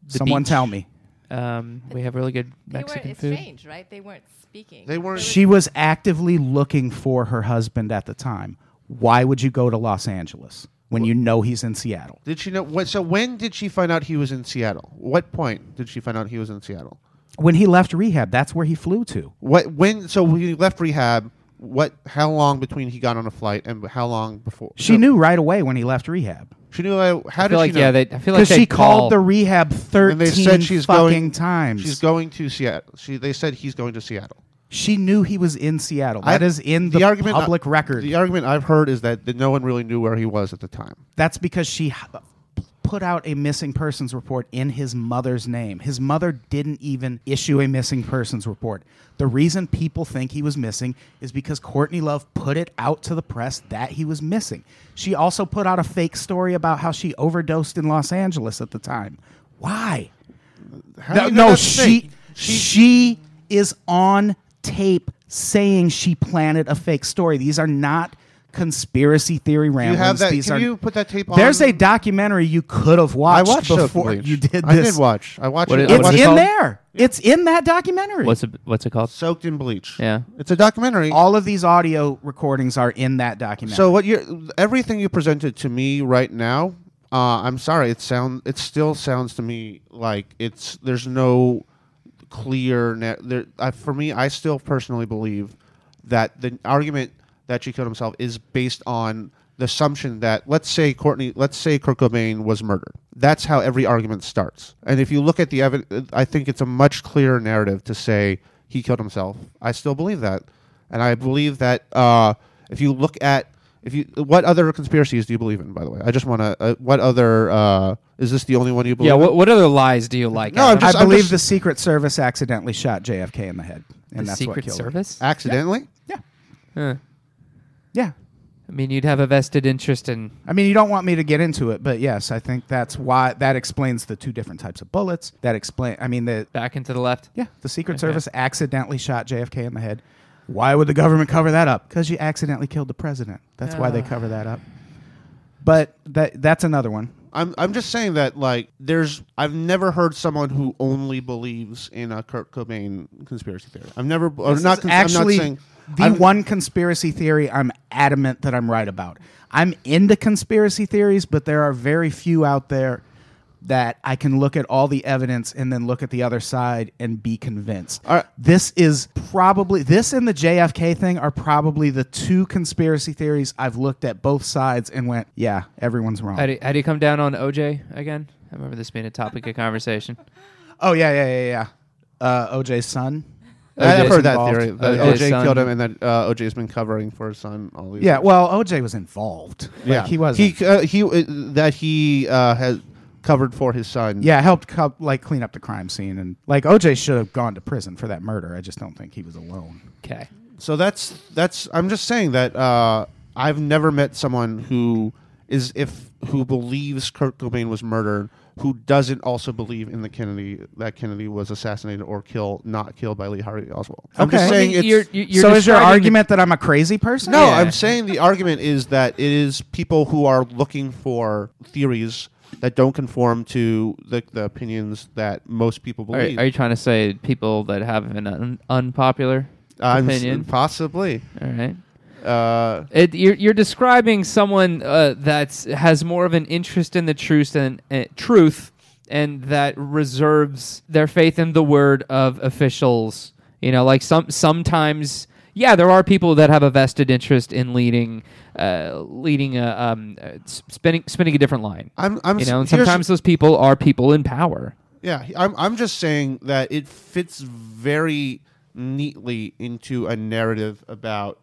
The someone beach. tell me. um, we have really good They Mexican weren't food. estranged, right? They weren't speaking. They weren't- She was actively looking for her husband at the time. Why would you go to Los Angeles when you know he's in Seattle? Did she know? What, so when did she find out he was in Seattle? What point did she find out he was in Seattle? When he left rehab, that's where he flew to. What when? So when he left rehab. What? How long between he got on a flight and how long before? She so- knew right away when he left rehab. She knew. Uh, how I did feel like she know? yeah, they, I feel like Because they she called the call- rehab and thirteen they said she's fucking going times. She's going to Seattle. She they said he's going to Seattle. she knew he was in Seattle. That I- is in the, argument public record. The argument I've heard is that, that no one really knew where he was at the time. That's because she h- put out a missing persons report in his mother's name. His mother didn't even issue a missing persons report. The reason people think he was missing is because Courtney Love put it out to the press that he was missing. She also put out a fake story about how she overdosed in Los Angeles at the time. Why? No, no, that's she, she is on tape saying she planted a fake story. These are not conspiracy theory You ramblings. have that. These Can are, you put that tape on? there's a documentary you could have watched. I watched watched before you did this. I did watch. I watched What it. is- It's it in called? there. It's in that documentary. What's it, what's it called? Soaked in bleach. Yeah. it's a documentary. All of these audio recordings are in that documentary. So what you everything you presented to me right now, uh, I'm sorry, it sound it still sounds to me like it's there's no clear net there. I, for me, I still personally believe that the argument that she killed himself is based on the assumption that let's say Courtney, let's say Kurt Cobain was murdered. That's how every argument starts. And if you look at the evidence, I think it's a much clearer narrative to say he killed himself. I still believe that, and I believe that uh, if you look at if you what other conspiracies do you believe in? By the way, I just want to. Uh, what other uh, is this the only one you believe? Yeah. in? What, what other lies do you like? No, I'm just- I believe just- the Secret Service accidentally shot JFK in the head, and the that's what Secret killed him. Service. accidentally. Yeah, Huh. Yeah. I mean, you'd have a vested interest in. I mean, you don't want me to get into it, but yes, I think that's why that explains the two different types of bullets. That explain. I mean, the Back into the left. yeah, the Secret Okay. Service accidentally shot JFK in the head. Why would the government cover that up? Because you accidentally killed the president. That's why they cover that up. But that that's another one. I'm I'm just saying that like there's I've never heard someone who only believes in a Kurt Cobain conspiracy theory. I've never or This not is cons- actually I'm not saying the I'm- one conspiracy theory I'm adamant that I'm right about. I'm into conspiracy theories, but there are very few out there that I can look at all the evidence and then look at the other side and be convinced. All right. This is probably this and the JFK thing are probably the two conspiracy theories I've looked at both sides and went, yeah, everyone's wrong. How do, how do you come down on OJ again? I remember this being a topic of conversation. oh yeah, yeah, yeah, yeah. Uh, OJ's son. I've OJ's heard that involved. theory that OJ's OJ son. killed him and that uh, OJ's been covering for his son all these Yeah, years. well, OJ was involved. Like, yeah he was. he uh, he uh, that he uh, has covered for his son. Yeah, helped co- like clean up the crime scene, and like OJ should have gone to prison for that murder. I just don't think he was alone. Okay. So that's that's. I'm just saying that uh, I've never met someone who is if who believes Kurt Cobain was murdered who doesn't also believe in the Kennedy that Kennedy was assassinated or killed not killed by Lee Harvey Oswald. I'm Okay. just I saying mean, it's you're- you- you're so is your argument that I'm a crazy person? no. Yeah. I'm saying the argument is that it is people who are looking for theories that don't conform to the, the opinions that most people Are, believe. are you trying to say people that have an un- unpopular I'm s- opinion? possibly. All right. Uh, It, you're, you're describing someone uh, that has more of an interest in the truth and uh, truth, and that reserves their faith in the word of officials. You know, like some sometimes, yeah, there are people that have a vested interest in leading, uh, leading a um, uh, spinning spinning a different line. I'm. I'm. You know, and sometimes those people are people in power. Yeah, I'm I'm just saying that it fits very neatly into a narrative about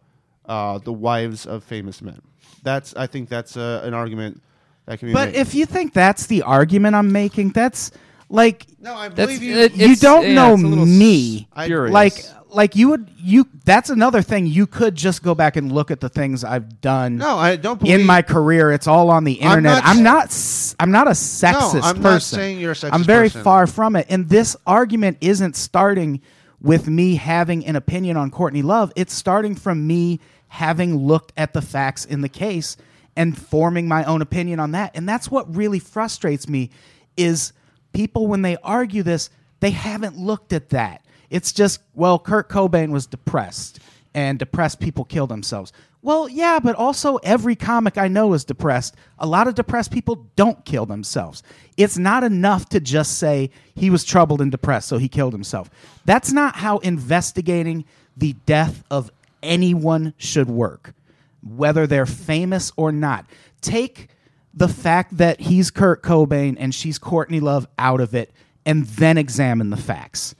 uh, the wives of famous men. That's I think that's uh, an argument that can be But made. if you think that's the argument I'm making, that's like no, I believe you. it- you don't yeah, know it's a little me. I- Like like you would you that's another thing you could just go back and look at the things I've done no, I don't believe in my career. It's all on the I'm internet. not I'm not I'm not a sexist I'm person. not saying you're a sexist I'm very person. far from it. And this argument isn't starting with me having an opinion on Courtney Love. It's starting from me having looked at the facts in the case and forming my own opinion on that. And that's what really frustrates me is people when they argue this, they haven't looked at that. It's just, well, Kurt Cobain was depressed and depressed people kill themselves. Well, yeah, but also every comic I know is depressed. A lot of depressed people don't kill themselves. It's not enough to just say he was troubled and depressed, so he killed himself. That's not how investigating the death of anyone should work, whether they're famous or not. Take the fact that he's Kurt Cobain and she's Courtney Love out of it and then examine the facts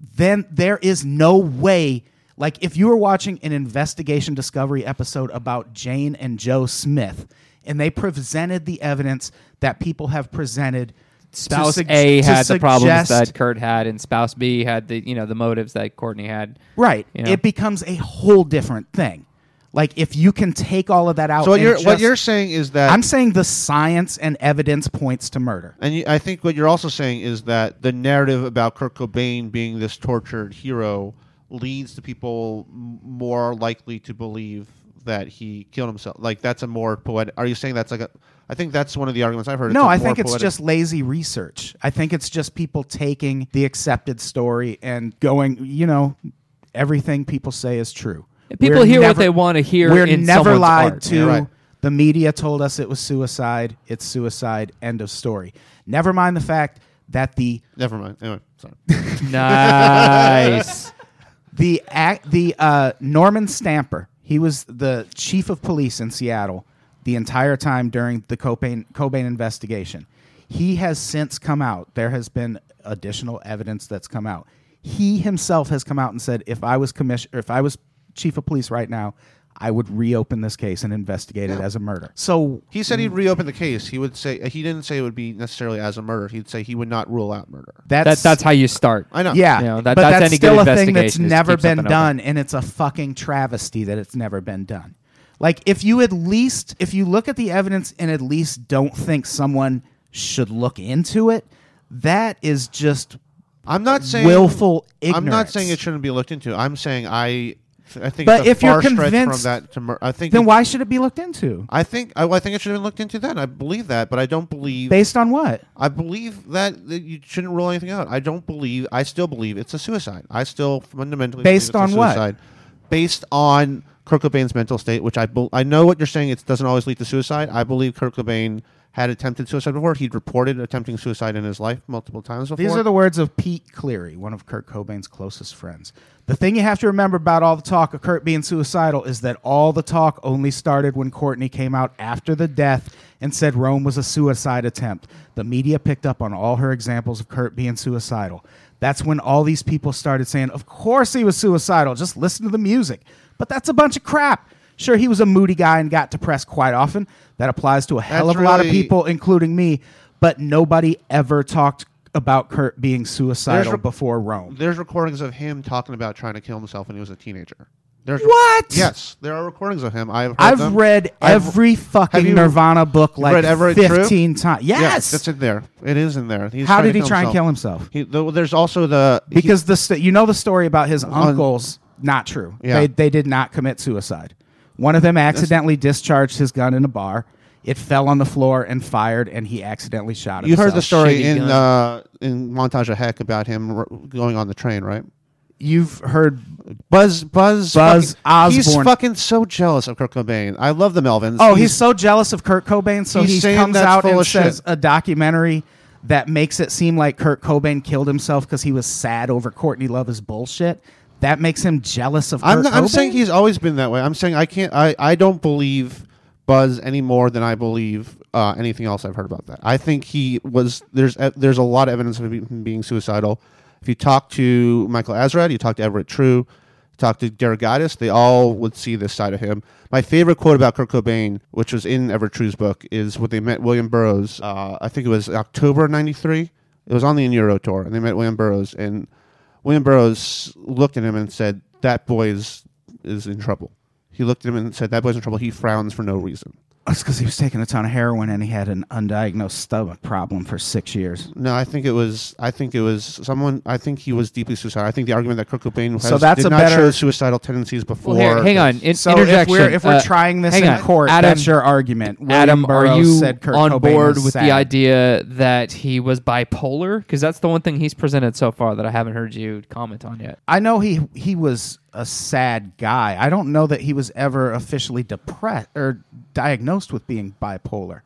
then there is no way like if you were watching an investigation discovery episode about Jane and Joe Smith and they presented the evidence that people have presented Spouse sug- A had the problems that Kurt had, and spouse B had the you know the motives that Courtney had. right you know? it becomes a whole different thing like if you can take all of that out So what and you're what you're saying is that I'm saying the science and evidence points to murder And you, I think what you're also saying is that the narrative about Kurt Cobain being this tortured hero leads to people more likely to believe that he killed himself. Like that's a more poetic. Are you saying that's like a? I think that's one of the arguments I've heard. No, I think it's poetic- just lazy research. I think it's just people taking the accepted story and going, you know, everything people say is true. People We're hear what they want to hear. We're in never lied art. to. Yeah, right. The media told us it was suicide. It's suicide. End of story. Never mind the fact that the Never mind. Anyway, sorry. Nice. The act, the uh, Norman Stamper. He was the chief of police in Seattle the entire time during the Cobain Cobain investigation. He has since come out. There has been additional evidence that's come out. He himself has come out and said, if I was commission, if I was chief of police right now, I would reopen this case and investigate it as a murder. So He said he'd mm. reopen the case. He would say uh, he didn't say it would be necessarily as a murder. He'd say he would not rule out murder. that's That, that's how you start. I know. Yeah, You know, that- but that's that's, any still good a thing that's investigation is to never keep been something done, open. and it's a fucking travesty that it's never been done. Like if you at least if you look at the evidence and at least don't think someone should look into it, that is just I'm not saying willful ignorance. I'm not saying it shouldn't be looked into. I'm saying I. I think But it's a if you're convinced- from that to mur- I think Then it- why should it be looked into? I think I, well, I think it should have been looked into then. I believe that, but I don't believe. Based on what? I believe that, that you shouldn't rule anything out. I don't believe. I still believe it's a suicide. I still fundamentally Based believe it's on a what? suicide. Based on Kurt Cobain's mental state, which I bel I know what you're saying. It doesn't always lead to suicide. I believe Kurt Cobain had attempted suicide before. He'd reported attempting suicide in his life multiple times before. These are the words of Pete Cleary, one of Kurt Cobain's closest friends. The thing you have to remember about all the talk of Kurt being suicidal is that all the talk only started when Courtney came out after the death and said Rome was a suicide attempt. The media picked up on all her examples of Kurt being suicidal. That's when all these people started saying, Of course he was suicidal, just listen to the music. But that's a bunch of crap. Sure, he was a moody guy and got depressed quite often. That applies to a hell That's of a lot of really- people, including me. But nobody ever talked about Kurt being suicidal re- before Rome. There's recordings of him talking about trying to kill himself when he was a teenager. There's What? Yes, there are recordings of him. I've I've them. read I've- every fucking Nirvana book like 15 times. Yeah, Yes. that's in there. It is in there. He's How did he try and kill himself? He, th- there's also the he- Because the st- you know the story about his uncles, not true. Yeah. They, they did not commit suicide. One of them accidentally discharged his gun in a bar. It fell on the floor and fired, and he accidentally shot us. you himself. heard the story shitty in gun. uh, in montage of heck about him r- going on the train, right? You've heard Buzz, Buzz, Buzz fucking, He's Osborne. fucking so jealous of Kurt Cobain. I love the Melvins. Oh, he's, so jealous of Kurt Cobain, so he's he saying comes that's out full and of shit. says a documentary that makes it seem like Kurt Cobain killed himself because he was sad over Courtney Love's bullshit. That makes him jealous of I'm, Kurt not, I'm saying he's always been that way. I'm saying I can't. I, I don't believe Buzz any more than I believe uh, anything else I've heard about that. I think he was. There's uh, there's a lot of evidence of him being suicidal. If you talk to Michael Azerrad, you talk to Everett True, talk to Derek Gaddis, they all would see this side of him. My favorite quote about Kurt Cobain, which was in Everett True's book, is when they met William Burroughs. Uh, I think it was October '93. It was on the Euro tour, and they met William Burroughs, and William Burroughs looked at him and said, "That boy is is in trouble." He looked at him and said, "That boy's in trouble." He frowns for no reason. That's because he was taking a ton of heroin and he had an undiagnosed stomach problem for six years. No, I think it was. I think it was someone. I think he was deeply suicidal. I think the argument that Kurt Cobain has So that's did a not better- show suicidal tendencies before. Well, here, hang on. In, So if interjection. we're if we're uh, trying this in on. court, Adam, that's your argument. William Adam, are you said Kurt on Cobain board with sad. the idea that he was bipolar? Because that's the one thing he's presented so far that I haven't heard you comment on yet. I know he he was a sad guy. I don't know that he was ever officially depressed or diagnosed with being bipolar.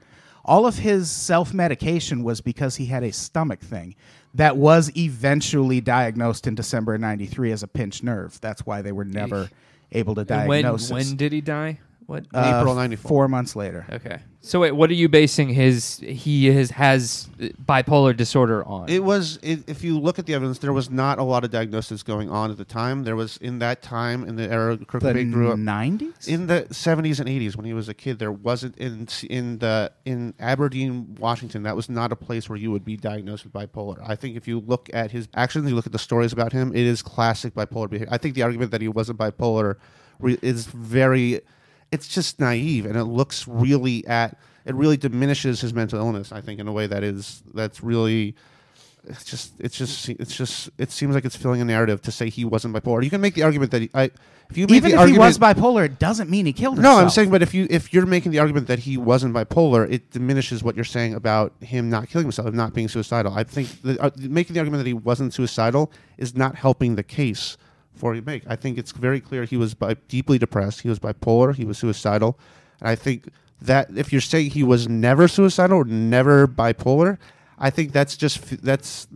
All of his self medication was because he had a stomach thing that was eventually diagnosed in December of '93 as a pinched nerve. That's why they were never able to And when diagnose. when did he die? What? Uh, April 94. Four months later. okay. So wait, what are you basing his he is has bipolar disorder on? It was. It, if you look at the evidence, there was not a lot of diagnosis going on at the time. There was in that time in the era Kurt The Cobain grew up. '90s. in the 70s and 80s when he was a kid there wasn't in in the in Aberdeen Washington that was not a place where you would be diagnosed with bipolar I think if you look at his actions you look at the stories about him it is classic bipolar behavior I think the argument that he wasn't bipolar re- is very it's just naive and it looks really at it really diminishes his mental illness I think in a way that is that's really it's just it's just it's just it seems like it's filling a narrative to say he wasn't bipolar. You can make the argument that he, I if you make Even the if argument, he was bipolar, it doesn't mean he killed himself. no. I'm saying, but if you if you're making the argument that he wasn't bipolar, it diminishes what you're saying about him not killing himself, him not being suicidal. I think the, uh, making the argument that he wasn't suicidal is not helping the case for you make. I think it's very clear he was bi- deeply depressed. He was bipolar. He was suicidal, and I think that if you're saying he was never suicidal or never bipolar, I think that's just that's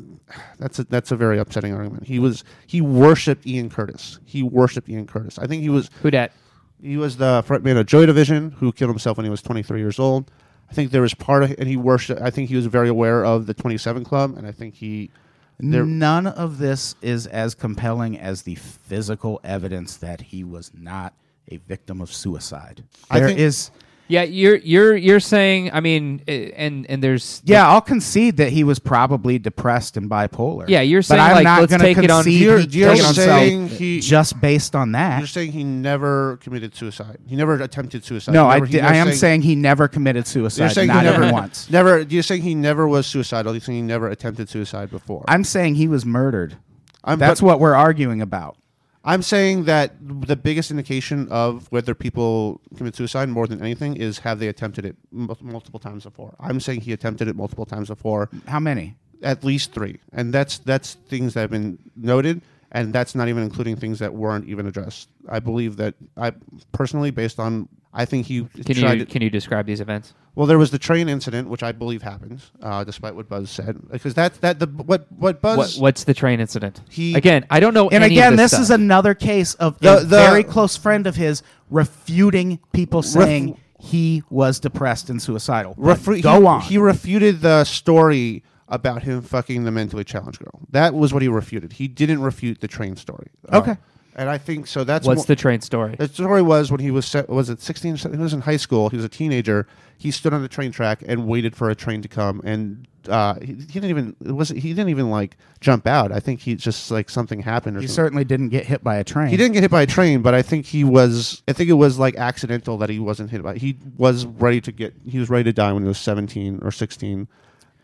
that's a, that's a very upsetting argument. He was he worshipped Ian Curtis. He worshipped Ian Curtis. I think he was Who that he was the frontman of Joy Division who killed himself when he was 23 years old. I think there was part of and he worshipped. I think he was very aware of the 27 Club, and I think he there. None of this is as compelling as the physical evidence that he was not a victim of suicide. There think- is, Yeah, you're you're you're saying. I mean, eh, and and there's yeah, I'll concede that he was probably depressed and bipolar. Yeah, you're but saying, I'm like, not let's gonna take it on- You're- he you're killed himself saying he- just based on that. You're saying he never committed suicide. He never attempted suicide. no, I, Never- di- you're I am saying, he never committed suicide. You're saying Not he never once. Never. You're saying he never was suicidal. You're saying he never attempted suicide before. I'm saying he was murdered. I'm, That's but what we're arguing about. I'm saying that the biggest indication of whether people commit suicide more than anything is have they attempted it mul- multiple times before. I'm saying he attempted it multiple times before, How many? at least three, and that's that's things that have been noted, and that's not even including things that weren't even addressed. I believe that I personally, based on I think he Can tried you to, can you describe these events? Well, there was the train incident, which I believe happens, uh, despite what Buzz said, because that's that the what what Buzz What, what's the train incident? He- again, I don't know. And any again, of this, this is another case of The- a the- very close friend of his refuting people saying he was depressed and suicidal. But go he, on. He refuted the story about him fucking the mentally challenged girl. That was what he refuted. He didn't refute the train story. Uh, Okay. And I think so. That's What's mo- the train story? The story was when he was se- was it sixteen? He was in high school. He was a teenager. He stood on the train track and waited for a train to come, and uh, he, he didn't even it was he didn't even like jump out. I think he just like something happened. Or he something. certainly didn't get hit by a train. He didn't get hit by a train, but I think he was. I think it was like accidental that he wasn't hit by. He was ready to get. He was ready to die when he was seventeen or sixteen,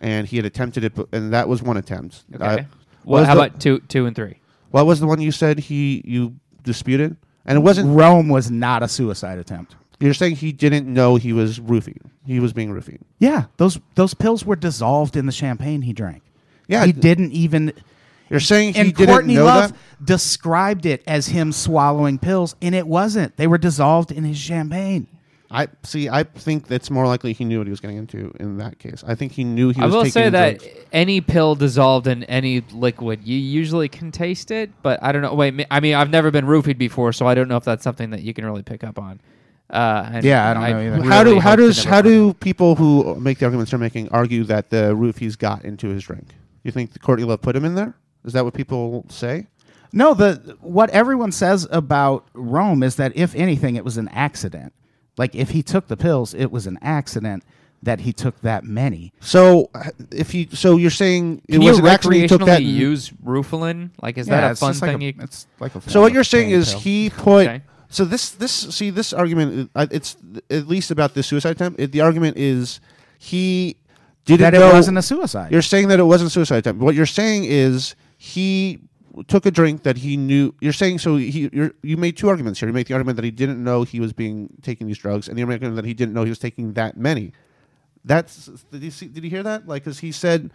and he had attempted it, and that was one attempt. Okay. Uh, well, was how the- about two, two and three? What was the one you said he you disputed? And it wasn't. Rome was not a suicide attempt. You're saying he didn't know he was roofing. He was being roofied. Yeah, those those pills were dissolved in the champagne he drank. Yeah, he didn't even. You're saying he and didn't Courtney know Love that. described it as him swallowing pills, and it wasn't. They were dissolved in his champagne. I see. I think that's more likely he knew what he was getting into in that case. I think he knew he was getting into it. I was. will taking say that drugs. any pill dissolved in any liquid, you usually can taste it, but I don't know. Wait, I mean, I've never been roofied before, so I don't know if that's something that you can really pick up on. Uh, and Yeah, I don't know either. how do how hope does how do people who make the arguments they're making argue that the roofies got into his drink? You think Courtney Love put him in there? Is that what people say? No, the what everyone says about Rome is that if anything, it was an accident. Like if he took the pills, it was an accident that he took that many. So if you so you're saying it Can was you an accident he took that. recreationally use Rufalin? Like, is Yeah, that a it's fun just like thing? a- you, it's like a so form what of you're saying pain is pill. he put. Okay. So this this see this argument uh, it's at least about the suicide attempt. It, the argument is he didn't that it know wasn't a suicide. You're saying that it wasn't a suicide attempt. What you're saying is he took a drink that he knew. You're saying so. He you're, you made two arguments here. You make the argument that he didn't know he was being taking these drugs, and the argument that he didn't know he was taking that many. That's did you see? Did you hear that? Like, because he said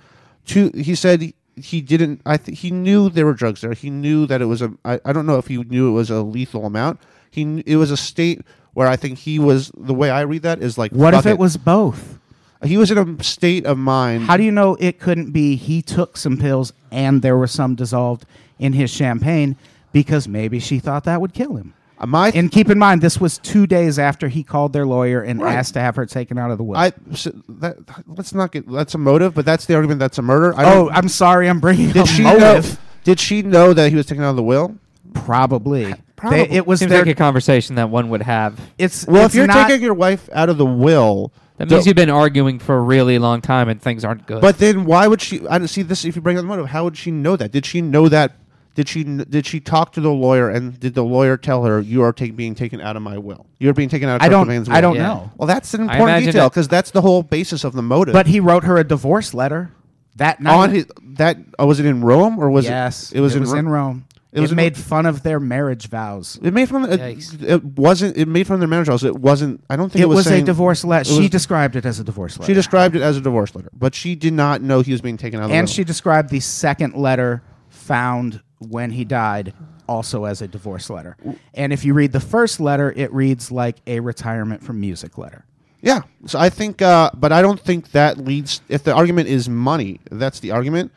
two. He said he didn't. I think he knew there were drugs there. He knew that it was a. I, I don't know if he knew it was a lethal amount. He it was a state where I think he was. The way I read that is like. what if fuck it was both? He was in a state of mind. How do you know it couldn't be he took some pills and there were some dissolved in his champagne because maybe she thought that would kill him? Uh, my And keep in mind, this was two days after he called their lawyer and Right. asked to have her taken out of the will. I so that, let's not get that's a motive, but that's the argument that's a murder. I oh, don't- I'm sorry, I'm bringing did up she motive. know? Did she know that he was taken out of the will? Probably. Probably. They- it was Seems their. like a conversation that one would have. it's Well, it's if you're not, taking your wife out of the will, That the- means you've been arguing for a really long time and things aren't good. but then why would she? I don't see this. If you bring up the motive, how would she know that? Did she know that? Did she did she talk to the lawyer and did the lawyer tell her you are take, being taken out of my will? You're being taken out of I don't. Cobain's will. I don't Yeah. know. Well, that's an important detail because that's the whole basis of the motive. But he wrote her a divorce letter that night. on his that oh, was it in Rome or was yes, it? It was, in, Ro- in Rome. It It, was in made fun of their marriage vows. It made from it, it wasn't. It made from their marriage vows. It wasn't. I don't think it, It was, a saying- divorce letter. She was- described it as a divorce letter. She described it as a divorce letter, but she did not know he was being taken out of the and will. she described the second letter found when he died also as a divorce letter. And if you read the first letter, it reads like a retirement from music letter. Yeah. So I think, uh, but I don't think that leads. If the argument is money, that's the argument.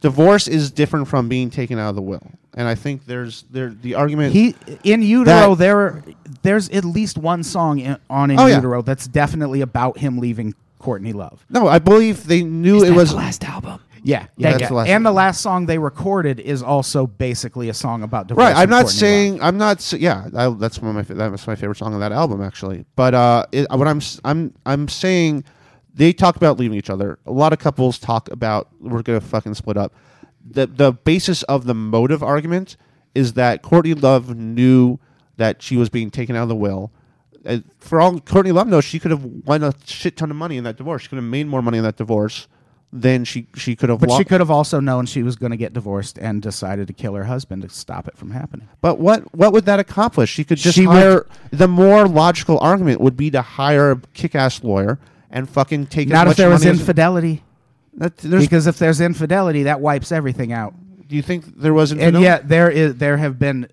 Divorce is different from being taken out of the will, and I think there's there the argument. He in utero there there's at least one song in, on in Oh, yeah. utero that's definitely about him leaving Courtney Love. no, I believe they knew it was. the last album. Yeah, Yeah, that's the last and the last song they recorded is also basically a song about divorce. Right, I'm not Courtney saying Love. I'm not. Yeah, I, that's one of my that's my favorite song on that album actually. But uh, it, what I'm I'm I'm saying, they talk about leaving each other. A lot of couples talk about we're gonna fucking split up. The the basis of the motive argument is that Courtney Love knew that she was being taken out of the will. Uh, for all Courtney Love knows, she could have won a shit ton of money in that divorce. She could have made more money in that divorce than she she could have. But lo- she could have also known she was going to get divorced and decided to kill her husband to stop it from happening. But what what would that accomplish? She could just She would- hire. the more logical argument would be to hire a kick-ass lawyer and fucking take. Not as if there was infidelity, That, because if there's infidelity, that wipes everything out. do you think there was And infidelity? yet there is there have been.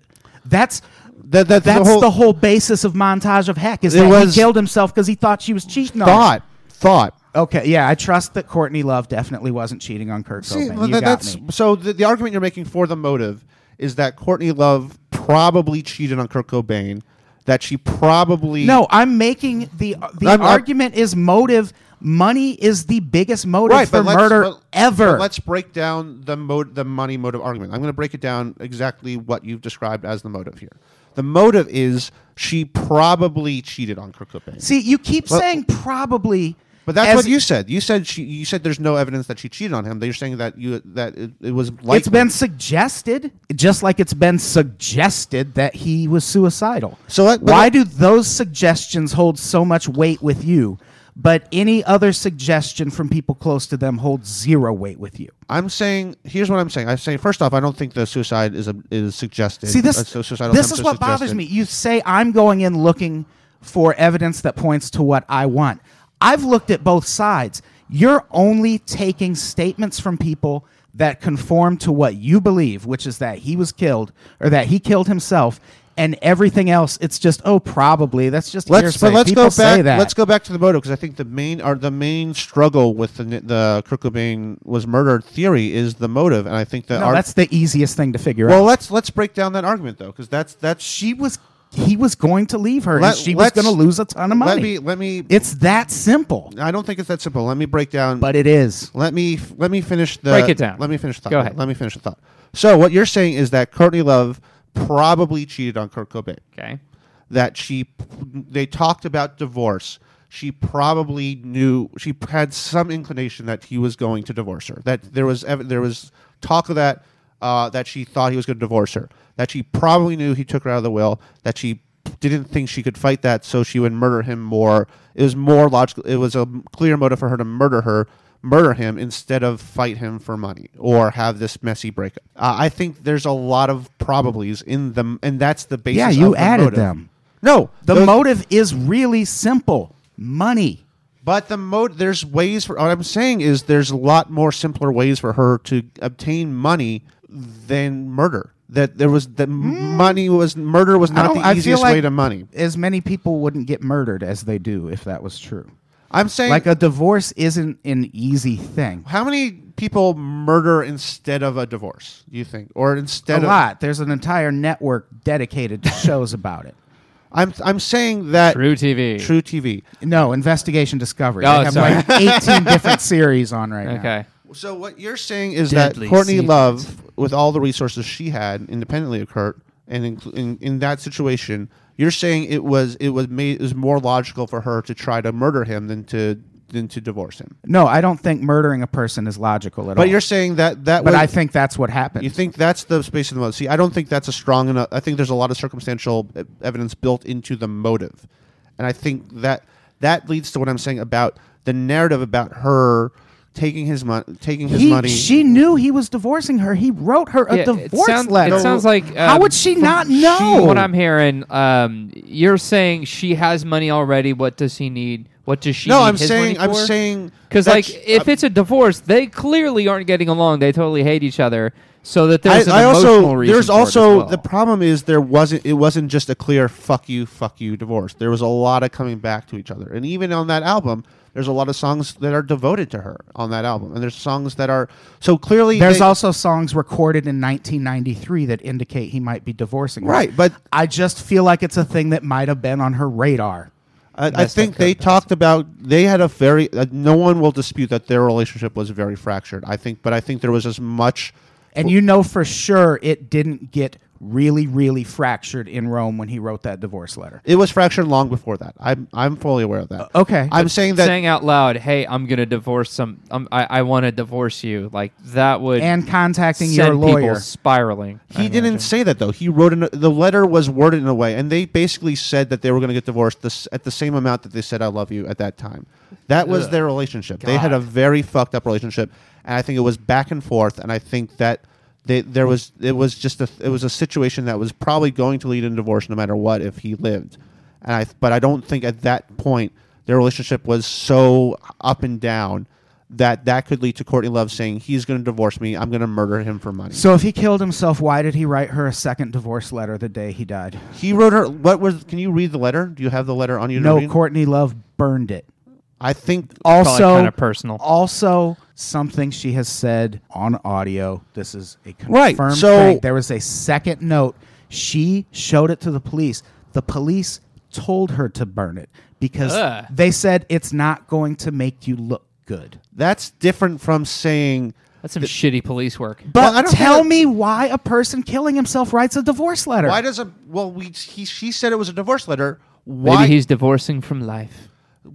That's that, that, that's the whole, the whole basis of montage of heck is that was- he killed himself because he thought she was cheating on him. thought thought. Okay, yeah, I trust that Courtney Love definitely wasn't cheating on Kurt See, Cobain. you that- got that's me. so the, the argument you're making for the motive is that Courtney Love probably cheated on Kurt Cobain. That she probably No, I'm making the the I'm- I'm- argument is motive. Money is the biggest motive right, for let's- murder but- ever. but let's break down the mo- the money motive argument. I'm going to break it down exactly what you've described as the motive here. The motive is she probably cheated on Kurt Cobain. See, you keep saying probably, But that's as- what you said. You said she. You said there's no evidence that she cheated on him. That you're saying that you that it, it was. Likely. It's been suggested, just like it's been suggested that he was suicidal. So but why do those suggestions hold so much weight with you, but any other suggestion from people close to them holds zero weight with you? I'm saying. Here's what I'm saying. I'm saying first off, I don't think the suicide is a, is suggested. See this. This is what bothers me. You say I'm going in looking for evidence that points to what I want. I've looked at both sides. You're only taking statements from people that conform to what you believe, which is that he was killed or that he killed himself, and everything else. It's just oh, probably. That's just Let's hearsay. but let's People go back. Let's go back to the motive because I think the main or the main struggle with the the Kurt Cobain was murdered theory is the motive, and I think that No, that's the easiest thing to figure well. out. Well, let's let's break down that argument though because that's that's She was. He was going to leave her, Let- and she was going to lose a ton of money. Let me let me. it's that simple, I don't think it's that simple. Let me break down. but it is. let me let me finish the Break it down. Let me finish the thought. Go ahead. Let me finish the thought. So what you're saying is that Courtney Love probably cheated on Kurt Cobain. Okay. That she they talked about divorce. She probably knew she had some inclination that he was going to divorce her. That there was ev- there was talk of that uh, that she thought he was going to divorce her. That she probably knew he took her out of the will. That she didn't think she could fight that, so she would murder him more. It was more logical. It was a clear motive for her to murder her, murder him instead of fight him for money or have this messy breakup. Uh, I think there's a lot of probablys in them, and that's the basis. Yeah, you the added motive. them. No, The those- motive is really simple money. But the mode, there's ways for. What I'm saying is, there's a lot more simpler ways for her to obtain money than murder. That there was that hmm. money was murder was not don't- the I feel easiest like way to money. As many people wouldn't get murdered as they do if that was true. I'm saying Like a divorce isn't an easy thing. how many people murder instead of a divorce? You think, or A instead of A lot. There's an entire network dedicated to shows about it. I'm I'm saying that True TV. True TV. No, Investigation Discovery. Oh, they have sorry. like 18 different series on right now. Okay. So what you're saying is Deadly that Courtney secrets. Love, with all the resources she had independently of Kurt, and in, in, in that situation, you're saying it was it was made it was more logical for her to try to murder him than to than to divorce him. No, I don't think murdering a person is logical at all. But you're saying that that But was, I think that's what happened. you think that's the space of the motive. See, I don't think that's a strong enough. I think there's a lot of circumstantial e- evidence built into the motive, and I think that that leads to what I'm saying about the narrative about her taking his money, taking his He- money. She knew he was divorcing her. He wrote her a Yeah, it divorce letter. It sounds like How um, would she from not know? From what I'm hearing, um, you're saying she has money already. What does he need? What does she? no, need I'm his saying money I'm for? saying Because that's- like if it's a divorce, they clearly aren't getting along. They totally hate each other. So that there's an I, I emotional also reason there's for it as also well. the problem is there wasn't it wasn't just a clear fuck you fuck you divorce. There was a lot of coming back to each other, and even on that album, there's a lot of songs that are devoted to her on that album, and there's songs that are so clearly There's they- also songs recorded in 1993 that indicate he might be divorcing her. right, but I just feel like it's a thing that might have been on her radar. I, I think they talked about they had a very uh, no one will dispute that their relationship was very fractured. I think, but I think there was as much. And you know for sure it didn't get really, really fractured in Rome when he wrote that divorce letter. It was fractured long before that. I'm I'm fully aware of that. Okay. I'm saying that saying out loud, "Hey, I'm gonna divorce some. Um, I I want to divorce you." Like that would and contacting send your lawyer. people spiraling. I He didn't imagine. say that though. He wrote in a, the letter was worded in a way, and they basically said that they were going to get divorced this, at the same amount that they said "I love you" at that time. That was Ugh. their relationship. They had a very fucked up relationship, and I think it was back and forth. And I think that they, there was it was just a it was a situation that was probably going to lead in divorce no matter what if he lived. And I but I don't think at that point their relationship was so up and down. That that could lead to Courtney Love saying he's going to divorce me. I'm going to murder him for money. So if he killed himself, why did he write her a second divorce letter the day he died? He wrote her. What was? Can you read the letter? Do you have the letter on you? No. Courtney Love burned it. I think. Also, kinda personal. Also, something she has said on audio. This is a confirmed Right, so- thing. There was a second note. She showed it to the police. The police told her to burn it because Ugh. they said it's not going to make you look good. That's different from saying. That's some shitty police work. But Well, I don't tell me why a person killing himself writes a divorce letter. Why does a well? We he, she said it was a divorce letter. Why? Maybe he's divorcing from life.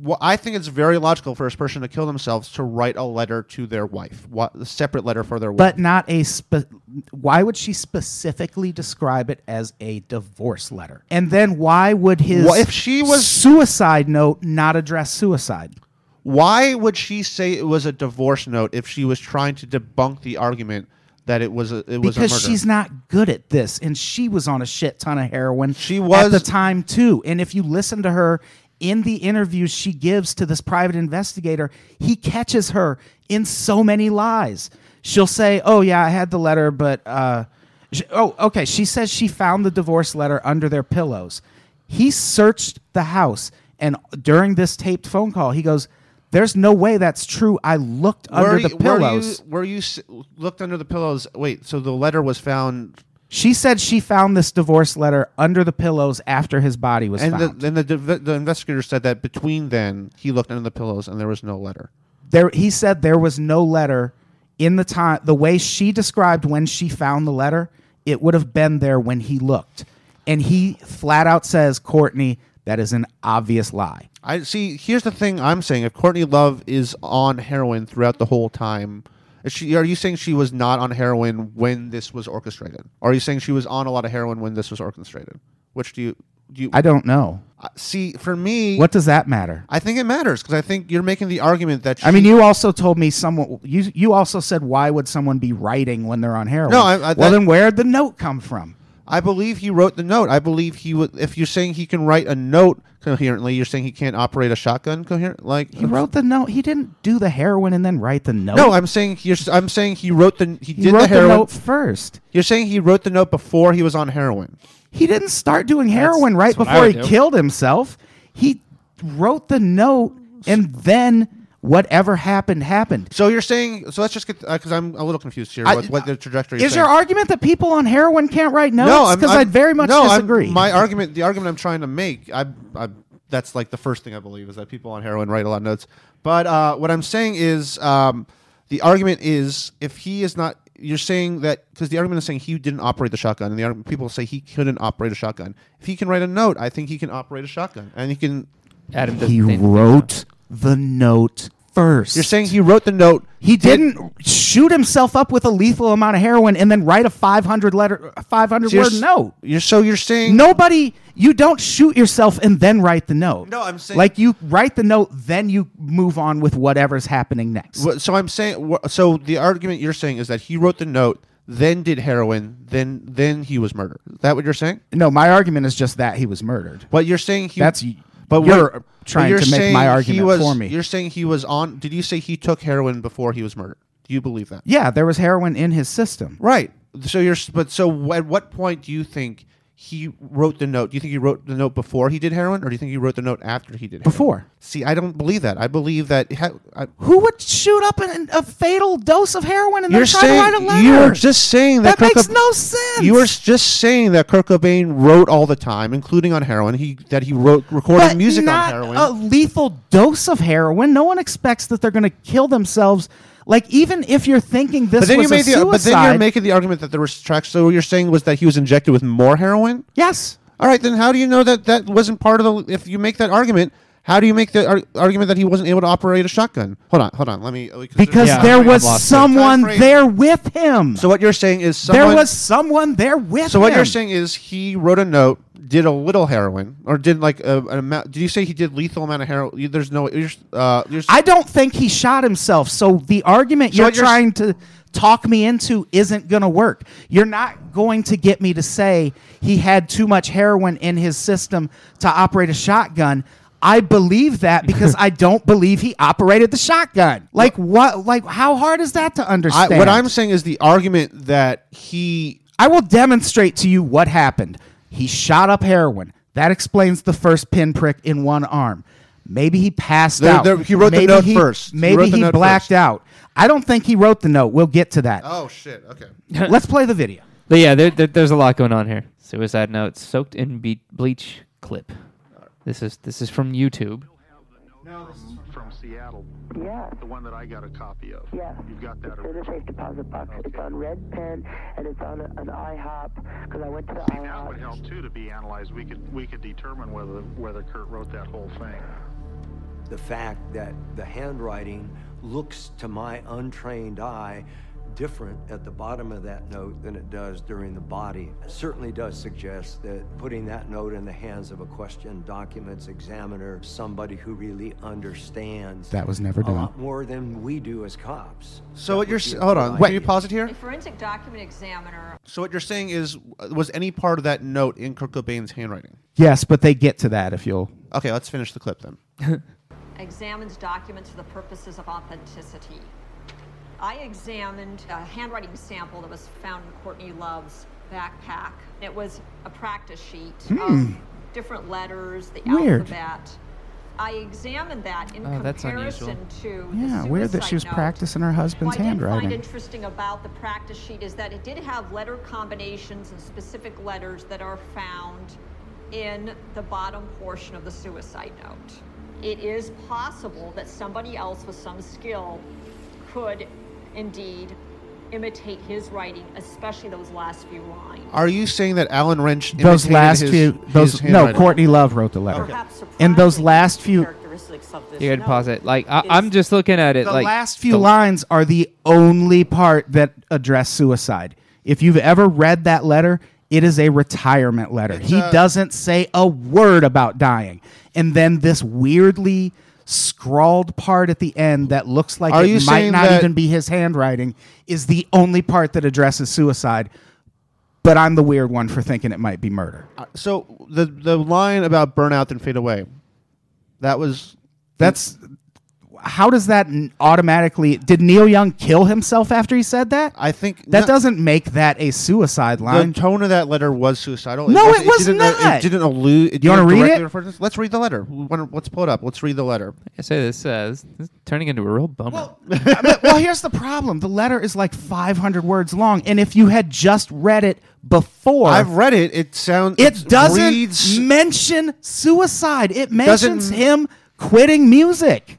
Wh- I think it's very logical for a person to kill themselves to write a letter to their wife, what, a separate letter for their wife. but not a spe- why would she specifically describe it as a divorce letter? And then why would his Well, if she was- suicide note not address suicide? Why would she say it was a divorce note if she was trying to debunk the argument that it was a it was a because she's not good at this and she was on a shit ton of heroin She was at the time too. And if you listen to her in the interviews she gives to this private investigator he catches her in so many lies. She'll say oh yeah i had the letter but uh sh- oh okay she says she found the divorce letter under their pillows. He searched the house and during this taped phone call he goes there's no way that's true. I looked under Were the you- pillows Were you, were you looked under the pillows? Wait, so the letter was found She said she found this divorce letter under the pillows after his body was and found. the, and the the investigator said that between then he looked under the pillows and there was no letter. there, he said there was no letter in the time. The way she described when she found the letter, it would have been there when he looked, and he flat out says, "Courtney, that is an obvious lie." I see. Here's the thing I'm saying: if Courtney Love is on heroin throughout the whole time, is she? Are you saying she was not on heroin when this was orchestrated? Or are you saying she was on a lot of heroin when this was orchestrated? Which do you do? You I don't know. uh, see? For me, What does that matter? I think it matters because I think you're making the argument that I mean, you also told me someone. You you also said why would someone be writing when they're on heroin? No, I- I- well, that- then where'd the note come from? I believe he wrote the note. I believe he would. If you're saying he can write a note coherently, you're saying he can't operate a shotgun coherent. Like He wrote the note. He didn't do the heroin and then write the note. No, I'm saying you're. s- I'm saying he wrote the. He, he did wrote the the, heroin. note first. You're saying he wrote the note before he was on heroin. He didn't start doing heroin right that's what I before he would do. killed himself. He wrote the note and then whatever happened happened. So you're saying. So let's just get because I'm a little confused here. I- what, what the trajectory Is saying. your argument that people on heroin can't write notes? I'm- Because I'm- I very much no, I'm- disagree. my argument, the argument I'm trying to make, I, I, that's like the first thing I believe is that people on heroin write a lot of notes. But uh, what I'm saying is, um, the argument is if he is not. You're saying that because the argument is saying he didn't operate the shotgun, and the argument, people say he couldn't operate a shotgun. If he can write a note, I think he can operate a shotgun, and he can. Adam he wrote the note first. You're saying he wrote the note. he did- didn't shoot himself up with a lethal amount of heroin and then write a 500 letter, 500 So word s- note. You're so you're saying Nobody, you don't shoot yourself and then write the note. No, I'm saying- like you write the note, then you move on with whatever's happening next. So I'm saying. So the argument you're saying is that he wrote the note, then did heroin, then then he was murdered. Is that what you're saying? No, my argument is just that he was murdered. What you're saying? He, That's But You're trying you're to make my argument was, for me. You're saying he was on. Did you say he took heroin before he was murdered? Do you believe that? yeah, there was heroin in his system. Right. So you're. But so at what point do you think he wrote the note? Do you think he wrote the note before he did heroin, or do you think he wrote the note after he did? Heroin? Before. See, I don't believe that. I believe that. Ha- I, Who would shoot up an, a fatal dose of heroin and you're then try saying to write a letter? you were just saying that, that Kurt makes Cob- no sense. You were just saying that Kurt Cobain wrote all the time, including on heroin. He that he wrote recorded but music not on heroin. a lethal dose of heroin. No one expects that they're going to kill themselves. Like even if you're thinking this but then was you a made the suicide, but then you're making the argument that there was tracks. So what you're saying was that he was injected with more heroin. yes. All right, then how do you know that that wasn't part of the? If you make that argument, how do you make the ar- argument that he wasn't able to operate a shotgun? Hold on, hold on. Let me because, Yeah, there was someone there with him. So what you're saying is someone, there was someone there with So him. what you're saying is he wrote a note, did a little heroin, or did like a, an amount? Did you say he did lethal amount of heroin? There's no. You're, uh, you're, I don't think he shot himself. So the argument So you're what you're s- trying to talk me into isn't going to work. You're not going to get me to say he had too much heroin in his system to operate a shotgun. I believe that because I don't believe he operated the shotgun. Like what? Like how hard is that to I, understand? what I'm saying is the argument that he. I will demonstrate to you what happened. He shot up heroin. That explains the first pinprick in one arm. Maybe he passed There- out. there- he wrote the note he, first. He Maybe wrote he blacked first. out. I don't think he wrote the note. We'll get to that. Oh shit! Okay. Let's play the video. But yeah, there, there, there's a lot going on here. Suicide note soaked in be- bleach clip. This is this is from YouTube. from Seattle. Yeah. The one that I got a copy of. Yeah. You've got that. It's in the safe deposit box. It's on red pen and it's on a, an IHOP because I went to the See, that would help IHOP. too to be analyzed. We could we could determine whether whether Kurt wrote that whole thing. the fact that the handwriting looks to my untrained eye different at the bottom of that note than it does during the body certainly does suggest that putting that note in the hands of a question documents examiner somebody who really understands That was never a done. lot more than we do as cops So That what you're would be s- a hold on? idea. Can you pause it here? A forensic document examiner So what you're saying is, uh, was any part of that note in Kurt Cobain's handwriting? Yes, but they get to that if you'll. Okay, let's finish the clip then. examines documents for the purposes of authenticity. I examined a handwriting sample that was found in Courtney Love's backpack. It was a practice sheet of hmm. different letters, the Weird. alphabet. I examined that in Oh, that's comparison to Yeah, the weird that she was note. practicing her husband's what I did handwriting. find interesting about the practice sheet is that it did have letter combinations and specific letters that are found in the bottom portion of the suicide note. It is possible that somebody else with some skill could indeed imitate his writing, especially those last few lines. Are you saying that Alan Wrench Those last his- few, his those no. Courtney Love wrote the letter. Perhaps And those last few, characteristics of this You can note pause it. Like I, I'm just looking at it. the like last few the- lines are the only part that address suicide. If you've ever read that letter, it is a retirement letter. he a- doesn't say a word about dying. And then this weirdly scrawled part at the end that looks like Are it you might saying not that- even be his handwriting is the only part that addresses suicide. But I'm the weird one for thinking it might be murder. Uh, so the the line about burnout and fade away, that was That's how does that automatically? Did Neil Young kill himself after he said that? I think That no- doesn't make that a suicide line. The tone of that letter was suicidal. No, wasn't- it was didn't, not. It didn't allude. It You wanna read it? refer. Let's read the letter. Wanna- Let's pull it up. Let's read the letter. I say this uh, says this is turning into a real bummer. well, well, here's the problem. The letter is like 500 words long, and if you had just read it before, I've read it. It sounds. it doesn't reads- mention suicide. It mentions him quitting music, he-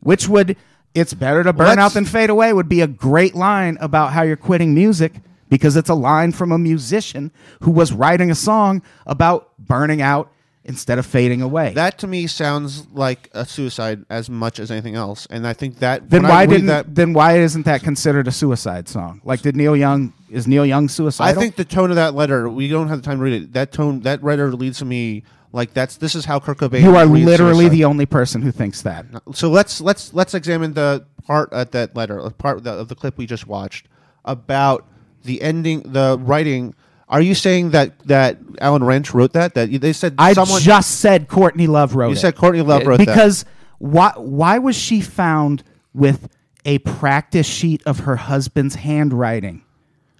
which would it's better to burn Let's- out than fade away would be a great line about how you're quitting music because it's a line from a musician who was writing a song about burning out instead of fading away. that to me sounds like a suicide as much as anything else, and I think that. then why didn't that? then why isn't that considered a suicide song? Like did Neil Young is Neil Young suicidal? I think the tone of that letter. We don't have the time to read it. That tone. That letter leads to me like that's. This is how Kurt Cobain. you are literally suicide. the only person who thinks that. So let's let's let's examine the part at that letter, part of the, of the clip we just watched about the ending, the writing Are you saying that that Alan Wrench wrote that? That they said I someone just said Courtney Love wrote you it. said Courtney Love Yeah, wrote that because why why was she found with a practice sheet of her husband's handwriting?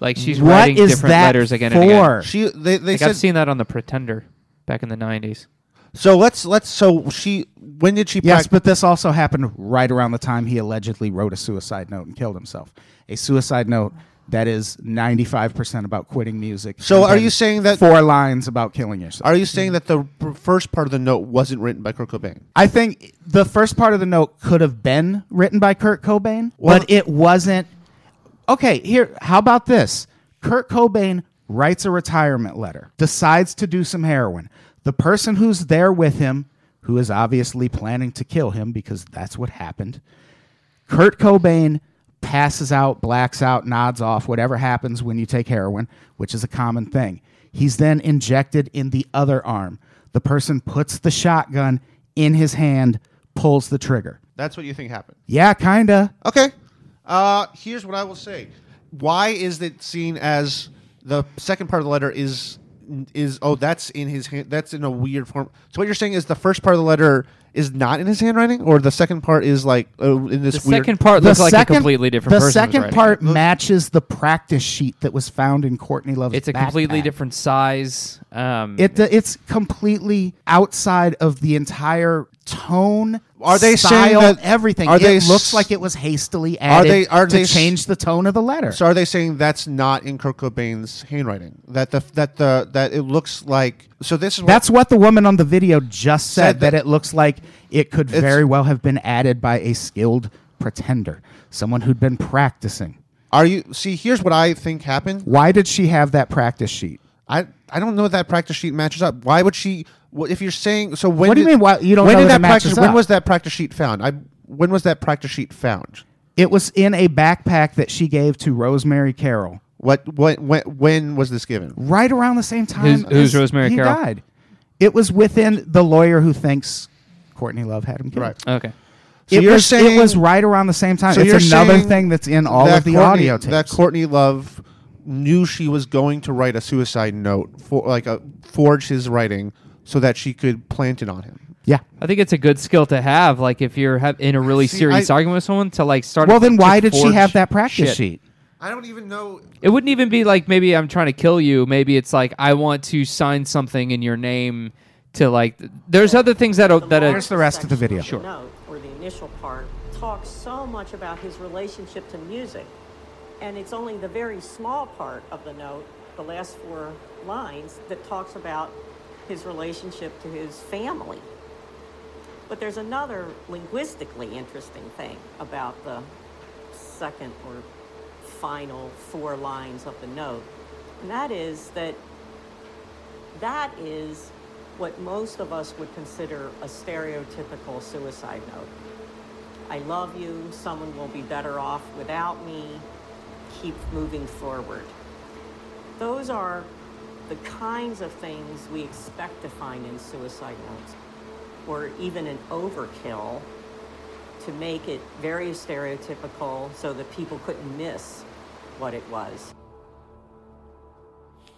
Like she's What writing is different that letters again for? and again. she they they Like said I've seen that on the Pretender back in the '90s. so. Let's let's so she when did she? Yes, prac- but this also happened right around the time he allegedly wrote a suicide note and killed himself. A suicide note that is 95% about quitting music. So are you saying that- four lines about killing yourself? Are you saying that the first part of the note wasn't written by Kurt Cobain? I think the first part of the note could have been written by Kurt Cobain, Well- but it wasn't. Okay, here, how about this? Kurt Cobain writes a retirement letter, decides to do some heroin. The person who's there with him, who is obviously planning to kill him because that's what happened, Kurt Cobain passes out, blacks out, nods off, whatever happens when you take heroin, which is a common thing. He's then injected in the other arm. The person puts the shotgun in his hand, pulls the trigger. That's what you think happened. Yeah, kinda. Okay. Uh, here's what I will say. Why is it seen as the second part of the letter is is oh that's in his hand that's in a weird form. So what you're saying is the first part of the letter is not in his handwriting, or the second part is like uh, in this The weird. second part looks like a completely different the person. was second writing part it. matches the practice sheet that was found in Courtney Love's It's a completely backpack. different size. Um, It it's completely outside of the entire tone. Are they saying that- everything? are it they s- looks like it was hastily added Are they- are to they s- change the tone of the letter. So are they saying that's not in Kurt Cobain's handwriting? That the that the that it looks like. So this is what, That's what the woman on the video just said. Said that, that- it looks like it could very well have been added by a skilled pretender, someone who'd been practicing. Are you see? Here's what I think happened. Why did she have that practice sheet? I I don't know if that practice sheet matches up. Why would she? Well, if you're saying so, when What do you did- mean, why- you don't when know did that that it practice? matches When was that practice sheet found? I when was that practice sheet found? It was in a backpack that she gave to Rosemary Carroll What what when when was this given? right around the same time. Who's- who's as Rosemary he Carroll? died. It was within the lawyer who thinks Courtney Love had him killed. Right. okay. So it you're was saying it was right around the same time. So it's you're another saying thing that's in all that of the Courtney- audio tapes. That Courtney Love knew she was going to write a suicide note for like a forge his writing so that she could plant it on him. yeah. I think it's a good skill to have. Like if you're have in a really See, serious I- argument with someone to like start. Well, to then why did she forge have that practice shit. sheet? I don't even know. It wouldn't even be like maybe I'm trying to kill you. Maybe it's like I want to sign something in your name to like. th- There's other things that a, that a, Here's the rest of the video. Sure. note, or the initial part, talks so much about his relationship to music. And it's only the very small part of the note, the last four lines, that talks about his relationship to his family. But there's another linguistically interesting thing about the second or final four lines of the note. And that is that that is what most of us would consider a stereotypical suicide note. I love you, someone will be better off without me, keep moving forward. Those are the kinds of things we expect to find in suicide notes, or even an overkill to make it very stereotypical so that people couldn't miss what it was.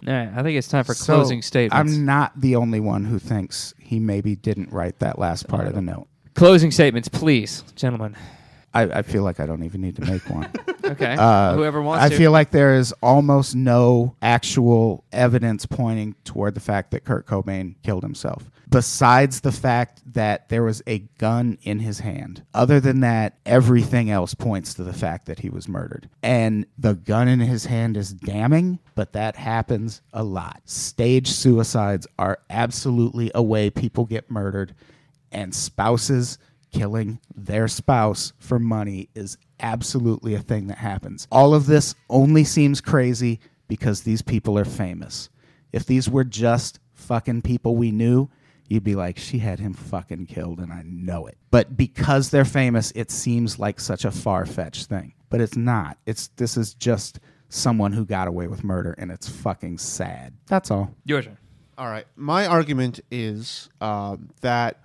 All right, I think it's time for So, closing statements. I'm not the only one who thinks he maybe didn't write that last part of the uh, note. closing statements, please, gentlemen. I, I feel like I don't even need to make one. Okay, Uh, whoever wants to I to. feel like there is almost no actual evidence pointing toward the fact that Kurt Cobain killed himself. Besides the fact that there was a gun in his hand. Other than that, everything else points to the fact that he was murdered. And the gun in his hand is damning, but that happens a lot. Stage suicides are absolutely a way people get murdered, and spouses killing their spouse for money is absolutely a thing that happens. All of this only seems crazy because these people are famous. If these were just fucking people we knew, you'd be like, she had him fucking killed and I know it. But because they're famous, it seems like such a far fetched thing. But it's not. It's this is just someone who got away with murder and it's fucking sad. That's all. Your turn. All right. My argument is um, that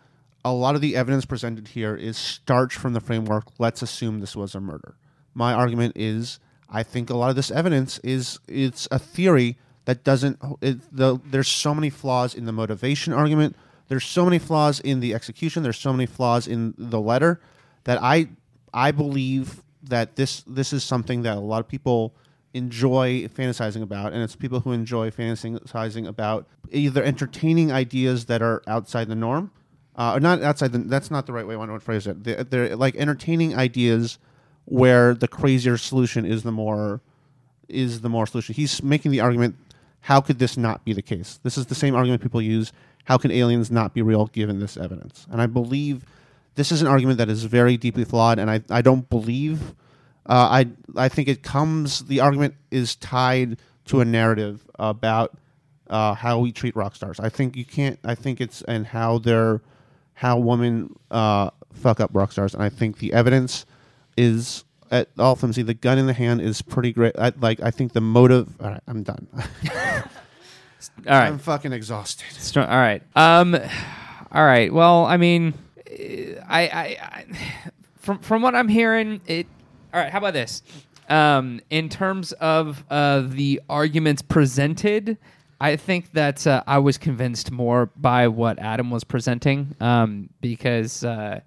a lot of the evidence presented here is starch from the framework. Let's assume this was a murder. My argument is I think a lot of this evidence is it's a theory that doesn't. It, the, there's so many flaws in the motivation argument. There's so many flaws in the execution. There's so many flaws in the letter that I I believe that this this is something that a lot of people enjoy fantasizing about, and it's people who enjoy fantasizing about either entertaining ideas that are outside the norm, uh, or not outside. The, that's not the right way I want to phrase it. They- They're like entertaining ideas where the crazier solution is the more is the more solution. He's making the argument: how could this not be the case? This is the same argument people use. How can aliens not be real given this evidence? And I believe this is an argument that is very deeply flawed, and I, I don't believe. Uh, I I think it comes. The argument is tied to a narrative about uh, how we treat rock stars. I think you can't. I think it's and how they're how women uh, fuck up rock stars, and I think the evidence is at all flimsy. The gun in the hand is pretty great. I, like I think the motive. All right, I'm done. All right. I'm fucking exhausted. Strong. All right. Um. All right. Well, I mean, I, I, I, from from what I'm hearing, it. All right. How about this? Um, in terms of uh, the arguments presented, I think that uh, I was convinced more by what Adam was presenting, um, because. Uh,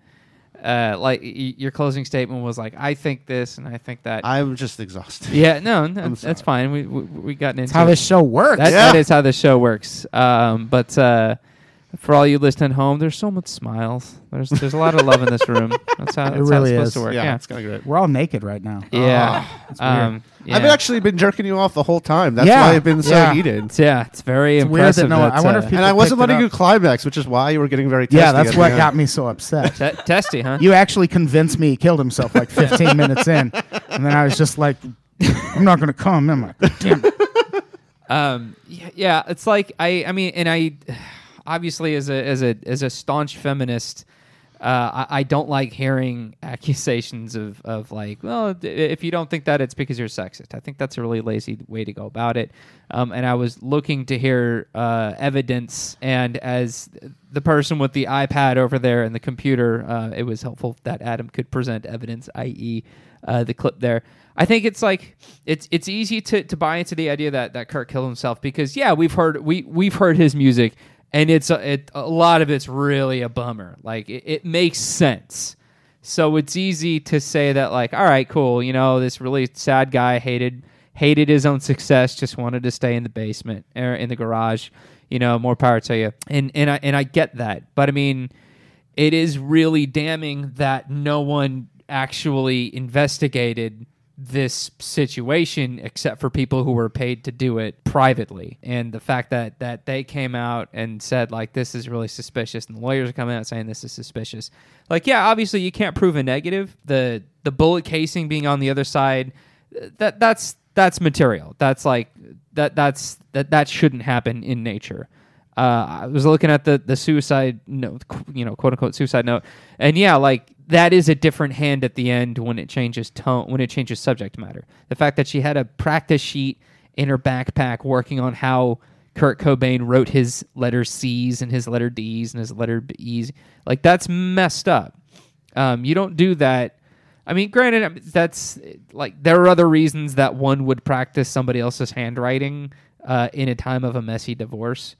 uh, like y- your closing statement was like, I think this and I think that. I'm just exhausted. Yeah, no, no I'm that's fine. We we, we gotten into how it. this show works. That, Yeah. that is how the show works. Um, but uh, for all you listening home, there's so much smiles. There's there's a lot of love in this room. That's how, that's really how is. it's supposed to work. Yeah, Yeah, it's kind of great. We're all naked right now. yeah. weird. um, yeah. I've actually been jerking you off the whole time. That's Yeah, why I've been so yeah. heated. It's, yeah, it's very It's weird that impressive. no one- I wonder uh, if people And I wasn't picked it letting you climax, which is why you were getting very testy. Yeah, that's what got me so upset. te- testy, huh? You actually convinced me he killed himself like 15 minutes in, and then I was just like, "I'm not going to come." am I? Damn it. um yeah, yeah it's like i i mean and i obviously as a as a as a staunch feminist uh, I, I don't like hearing accusations of, of like, well, if you don't think that, it's because you're sexist. I think that's a really lazy way to go about it. Um, and I was looking to hear uh, evidence, and as the person with the iPad over there and the computer, uh, it was helpful that Adam could present evidence, i.e., uh, the clip there. I think it's like it's it's easy to, to buy into the idea that, that Kurt killed himself because yeah we've heard we we've heard his music and it's a, it, a lot of it's really a bummer. Like it, it makes sense. So it's easy to say that like all right cool you know this really sad guy hated hated his own success just wanted to stay in the basement or in the garage you know more power to you. And and I and I get that. But I mean it is really damning that no one actually investigated this situation except for people who were paid to do it privately. And the fact that that they came out and said like this is really suspicious and the lawyers are coming out saying this is suspicious. Like yeah obviously you can't prove a negative. The the bullet casing being on the other side that that's that's material. That's like that that's that that shouldn't happen in nature. Uh, I was looking at the the suicide note, you know, quote unquote suicide note, and yeah, like that is a different hand at the end when it changes tone, when it changes subject matter. The fact that she had a practice sheet in her backpack working on how Kurt Cobain wrote his letter C's and his letter D's and his letter E's like that's messed up. Um, you don't do that. I mean, granted, that's like there are other reasons that one would practice somebody else's handwriting uh, in a time of a messy divorce.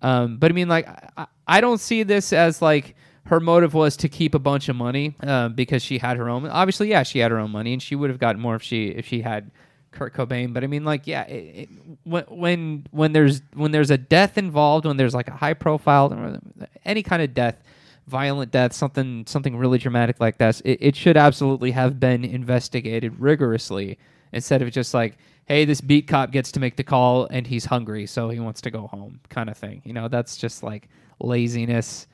Um, but I mean, like, I, I don't see this as like her motive was to keep a bunch of money uh, because she had her own. Obviously, yeah, she had her own money, and she would have gotten more if she if she had Kurt Cobain. But I mean, like, yeah, it, it, when when when there's when there's a death involved, when there's like a high profile any kind of death, violent death, something something really dramatic like this, it, it should absolutely have been investigated rigorously instead of just like, hey, this beat cop gets to make the call and he's hungry, so he wants to go home, kind of thing. You know, that's just like laziness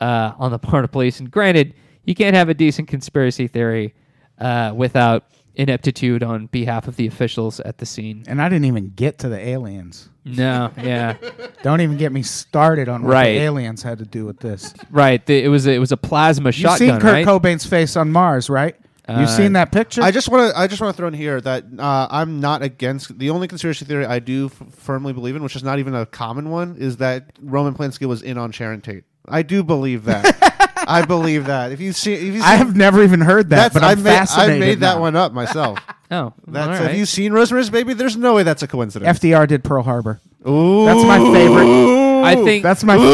uh, on the part of police. And granted, you can't have a decent conspiracy theory uh, without ineptitude on behalf of the officials at the scene. And I didn't even get to the aliens. No, yeah, Don't even get me started on what Right. the aliens had to do with this. right. The, it was a, it was a plasma You've shotgun, seen Kurt right? Cobain's face on Mars, right? Uh, You've seen that picture? I just want to. I just want to throw in here that uh, I'm not against. The only conspiracy theory I do f- firmly believe in, which is not even a common one, is that Roman Polanski was in on Sharon Tate. I do believe that. I believe that. If you see, if you see, I have never even heard that, that's but I'm I made, I made that now. one up myself. Oh, That's all have you seen Rosemary's Baby? There's no way that's a coincidence. FDR did Pearl Harbor. Ooh. That's my favorite. I think That's my favorite.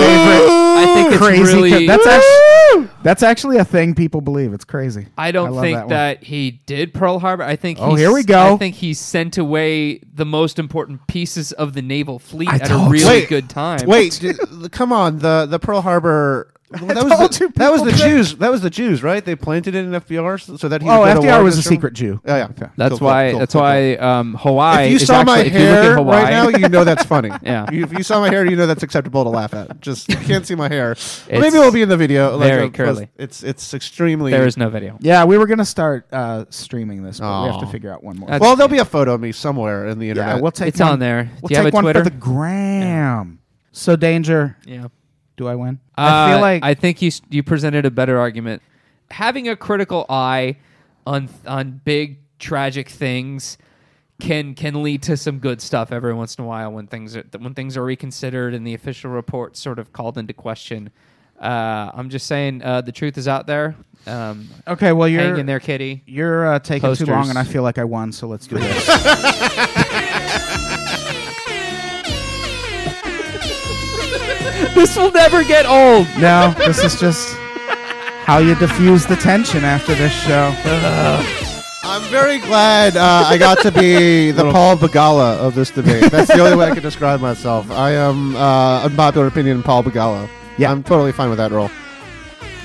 I think it's crazy. co- really. that's actually that's actually a thing people believe. It's crazy. I don't love think that that, he did Pearl Harbor. I think. Oh, he here we go. I think he sent away the most important pieces of the naval fleet I at a really you. Good time. Wait, d- come on. The the Pearl Harbor. That was the, you that was the. Jews. That was the Jews, right? They planted it in FDR so- so that he. Oh, go to FDR war was a against Germany? secret Jew. Oh yeah, Okay. That's Cool, cool, why. cool, that's cool, cool. why um, Hawaii. If you is saw my actually, if you look at hair Hawaii, right now, you know that's funny. Yeah. You- If you saw my hair, you know that's acceptable to laugh at. Just you can't see my hair. Well, maybe it'll be in the video. like very a- curly. It's it's extremely. there is no video. Yeah, we were gonna start uh, streaming this, but we have to figure out one more. That's- well, there'll be a photo of me somewhere in the internet. yeah, we'll take It's one, on there. We'll Do take a one Twitter? for the gram. So danger. Yeah. Do I win? Uh, I feel like I think you you presented a better argument. Having a critical eye on on big tragic things can can lead to some good stuff every once in a while when things are when things are reconsidered and the official report sort of called into question. Uh, I'm just saying uh, the truth is out there. Um, okay. Well, you're in there, kitty. you're uh, taking too long, and I feel like I won. So let's do this. this will never get old. no, this is just how you diffuse the tension after this show. I'm very glad uh, I got to be the Paul Begala of this debate. That's the only way I can describe myself. I am uh, unpopular opinion Paul Begala. Yeah. I'm totally fine with that role.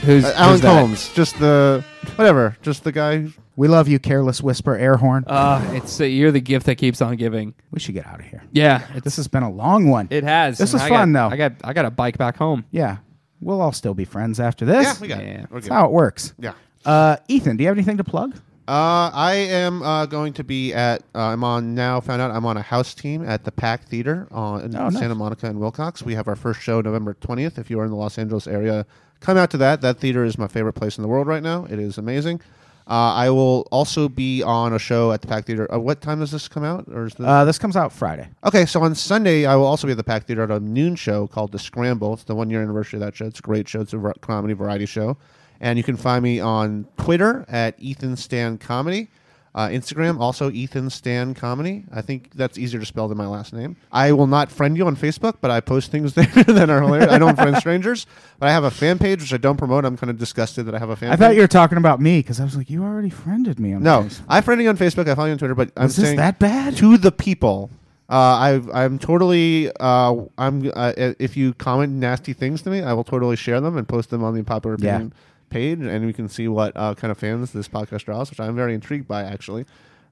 Who's, Uh, Alan who's that? Colmes, just the whatever, just the guy. We love you, careless whisper, air horn. Uh, it's uh, you're the gift that keeps on giving. we should get out of here. Yeah, This has been a long one. it has. This And was I got- fun, though. I got I got a bike back home. yeah, we'll all still be friends after this. Yeah, we got Yeah. it. We're That's good. how it works. Yeah. Uh, Ethan, do you have anything to plug? Uh, I am uh, going to be at. Uh, I'm on now. Found out I'm on a house team at the Pack Theater on in Oh, nice. Santa Monica and Wilcox. We have our first show November 20th. If you are in the Los Angeles area, come out to that. That theater is my favorite place in the world right now. It is amazing. Uh, I will also be on a show at the Pack Theater. Uh, what time does this come out? Or is this? Uh, this comes out Friday. Okay, so on Sunday, I will also be at the Pack Theater at a noon show called The Scramble. It's the one year anniversary of that show. It's a great show. It's a comedy variety show. And you can find me on Twitter at Ethan Stan Comedy. Uh, Instagram, also Ethan Stan Comedy. I think that's easier to spell than my last name. I will not friend you on Facebook, but I post things there that are hilarious. I don't friend strangers, but I have a fan page, which I don't promote. I'm kind of disgusted that I have a fan I page. thought you were talking about me because I was like, you already friended me on No, Facebook. I friend you on Facebook. I follow you on Twitter, but I'm Is this saying that bad? to the people. Uh, I, I'm totally. Uh, I'm. Uh, if you comment nasty things to me, I will totally share them and post them on the popular Yeah. opinion page, and we can see what uh, kind of fans this podcast draws, which I'm very intrigued by. Actually,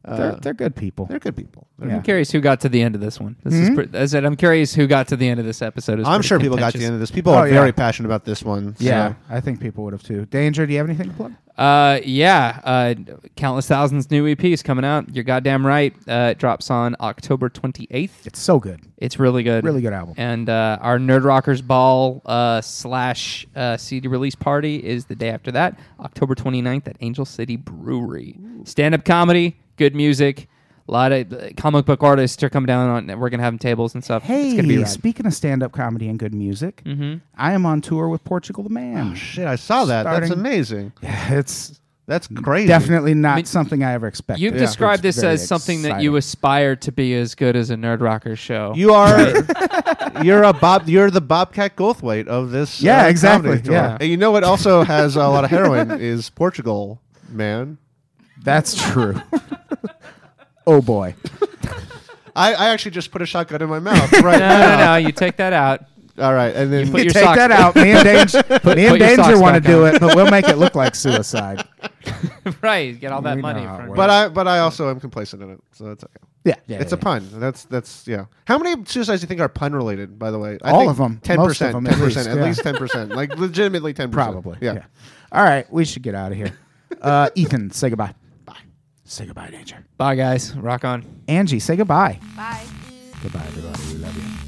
uh, They're, they're good people. they're good people. They're Yeah. I'm curious who got to the end of this one. This is pre- I said I'm curious who got to the end of this episode. It's I'm sure people got to the end of this. People Oh, are yeah. very passionate about this one. so- Yeah, I think people would have too. Danger, do you have anything to plug? Uh, yeah. Uh, countless thousands new EP is coming out. You're goddamn right. Uh, it drops on October 28th. It's so good. It's really good. Really good album. And uh, our Nerd Rockers Ball uh, slash uh, CD release party is the day after that, October 29th at Angel City Brewery. Stand up comedy, good music. A lot of uh, comic book artists are coming down on. We're gonna have them tables and stuff. it's gonna be Hey, rad. speaking of stand up comedy and good music, Mhm. I am on tour with Portugal the Man. Oh shit! I saw that. That's amazing. Yeah, it's That's crazy. definitely not mean, something I ever expected. You've Yeah. described It's this very as something that you aspire to be as good as a Nerd Rockers show. You are you're a Bob you're the Bobcat Goldthwait of this Yeah, uh, exactly, comedy tour. yeah. And you know what also has a lot of heroin is Portugal, man. That's true. oh boy. I, I actually just put a shotgun in my mouth right no, now. no, no. You take that out. All right, and then You put You your take socks- that out. Me and Danger, me and put your Danger socks want to back do on. it, but we'll make it look like suicide. right. Get all that We money. how it from works. but I but I also am complacent in it, so that's okay. Yeah, yeah. it's yeah, a pun. That's that's yeah. How many suicides do you think are pun related? By the way, I All think of 'em. Ten Most of percent. 'em, Ten percent. least, At yeah. least ten percent. Like legitimately ten percent. Probably. Yeah. Yeah. All right, we should get out of here. Uh, Ethan, say goodbye. Bye. Say goodbye, Danger. Bye, guys. Rock on. Angie, say goodbye. Bye. Goodbye, everybody. We love you.